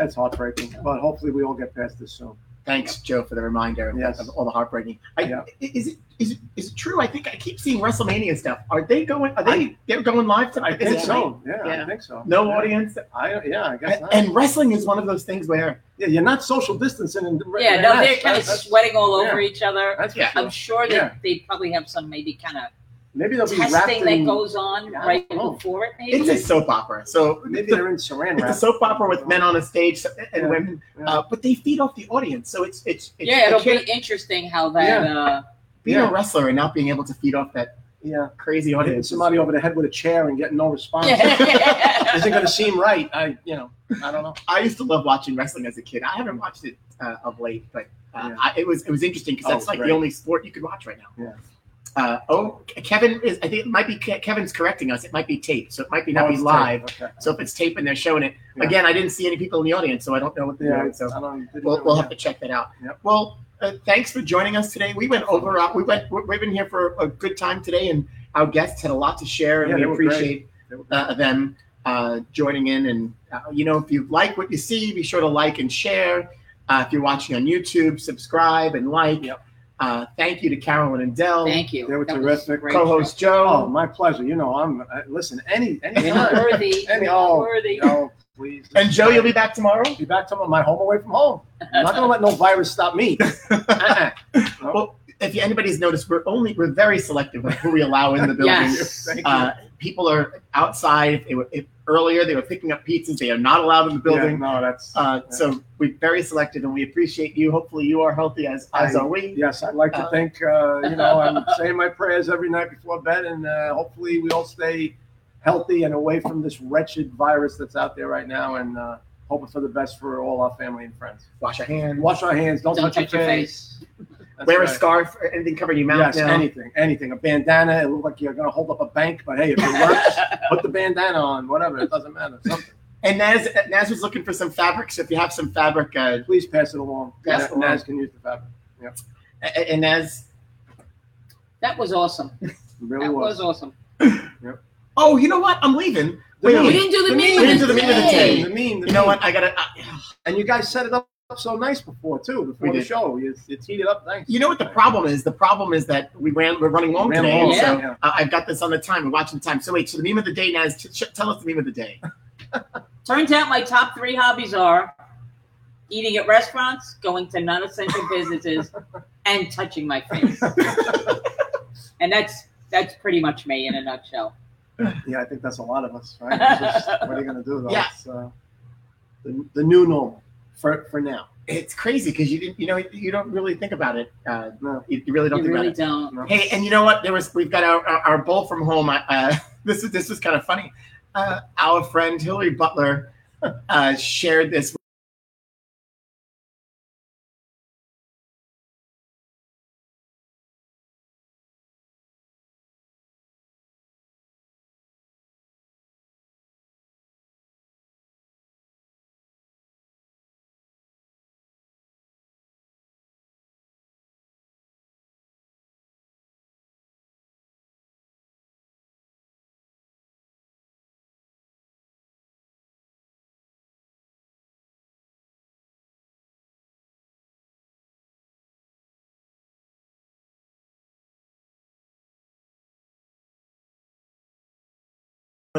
that's heartbreaking. But hopefully we all get past this soon. Thanks, Joe, for the reminder Yes. of all the heartbreaking. I, Yeah. Is it is it is it true? I think I keep seeing WrestleMania stuff. Are they going? Are they? I- they're going live I tonight. think Is it so. Yeah, Yeah. I think so. No yeah. audience. I yeah, I guess And, not. and wrestling is one of those things where yeah, you're not social distancing. And yeah, no, they're kind of sweating all over each other. that's for Yeah. sure. I'm sure that Yeah. they probably have some maybe kind of Maybe they'll be wrapped testing that in. goes on Yeah, I right know. before it. Maybe it's a soap opera. So Maybe they're in saran wrap. it's a soap opera with men on a stage and Yeah. women, Yeah. uh, but they feed off the audience. So it's it's, it's yeah, it'll be interesting how that. Uh, being Yeah. a wrestler and not being able to feed off that yeah, crazy hitting audience. somebody over the head with a chair and getting no response isn't going to seem right. I, you know, I don't know. I used to love watching wrestling as a kid. I haven't watched it uh, of late, but uh, Yeah. I, it was it was interesting because Oh, that's like great. the only sport you could watch right now. Yeah. Uh, oh, Kevin is. I think it might be Kevin's correcting us. It might be tape, so it might be not Oh, be live. Okay. So if it's tape and they're showing it Yeah. again, I didn't see any people in the audience, so I don't know what they're Yeah, doing. So I don't know. Didn't we'll, we'll have to check that out. Yep. Well, uh, thanks for joining us today. We went over. Uh, we went. we- We've been here for a good time today, and our guests had a lot to share, and Yeah, we they were great. appreciate uh, them uh, joining in. And uh, you know, if you like what you see, be sure to like and share. Uh, if you're watching on YouTube, subscribe and like. Yep. Uh, thank you to Carolyn and Del, Thank you. They were That was terrific. great. co-host Oh, Joe. my pleasure. You know, I'm, uh, listen, any, any You're not worthy. Any, You're not oh, worthy. no, please. And Joe, you'll be back tomorrow. be back to my home away from home. I'm not gonna let no virus stop me. Uh-uh. Well, if anybody's noticed, we're only we're very selective of who we allow in the building. Yes. Thank you. Uh, people are outside. If they were if, earlier. They were picking up pizzas. They are not allowed in the building. Yeah, no, that's. Uh, so we're very selective, and we appreciate you. Hopefully, you are healthy as as I- are we. Yes, I'd like to Uh, think, uh, you know, I'm saying my prayers every night before bed, and uh, hopefully we all stay healthy and away from this wretched virus that's out there right now, and uh, hoping for the best for all our family and friends. Wash your hands. Wash our hands. Don't, Don't touch, your face. That's Wear a scarf. or Anything covering your mouth. Yes, now. anything, anything. A bandana. It looks like you're gonna hold up a bank, but hey, if it works, put the bandana on. Whatever, it doesn't matter. Something. And Naz, Naz was looking for some fabric. So if you have some fabric, uh, Please pass it along. Pass it along. Naz can use the fabric. Yeah. and Naz. That was awesome. It really That was. was awesome. Oh, you know what? I'm leaving. The Wait, meme. We didn't do the The meme. meme. We didn't do the meme of the day. The meme. The You know what? I gotta. Uh, And you guys set it up so nice before too. Before We the did. show, it's, you teed it up nice. you know what the problem is? The problem is that we ran. We're running long Ran today, long, so yeah. uh, I've got this on the time. We're watching the time. So wait. So the meme of the day, Naz. T- sh- tell us the meme of the day. Turns out my top three hobbies are eating at restaurants, going to non-essential businesses, and touching my face. and that's that's pretty much me in a nutshell. Yeah, I think that's a lot of us, right? Just, what are you gonna do though? Yeah. It's, uh, the, the new normal for for now. It's crazy because you didn't. You know, you don't really think about it. Uh, No. you, you really don't You think really about it. don't. no. Hey, and you know what? There was we've got our our, our bowl from home. Uh, this is this was kind of funny. Uh, our friend Hillary Butler uh, shared this.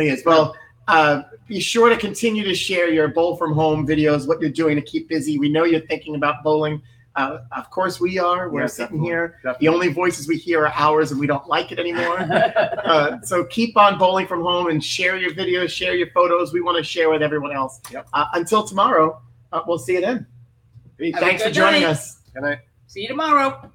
As well, uh, be sure to continue to share your bowl from home videos, what you're doing to keep busy. We know you're thinking about bowling. Uh, of course, we are. We're Yeah, sitting definitely. here. The only voices we hear are ours, and we don't like it anymore. uh, so keep on bowling from home and share your videos, share your photos. We want to share with everyone else. Yep. Uh, until tomorrow, uh, we'll see you then. Peace. Thanks for joining night. us. Good night. See you tomorrow.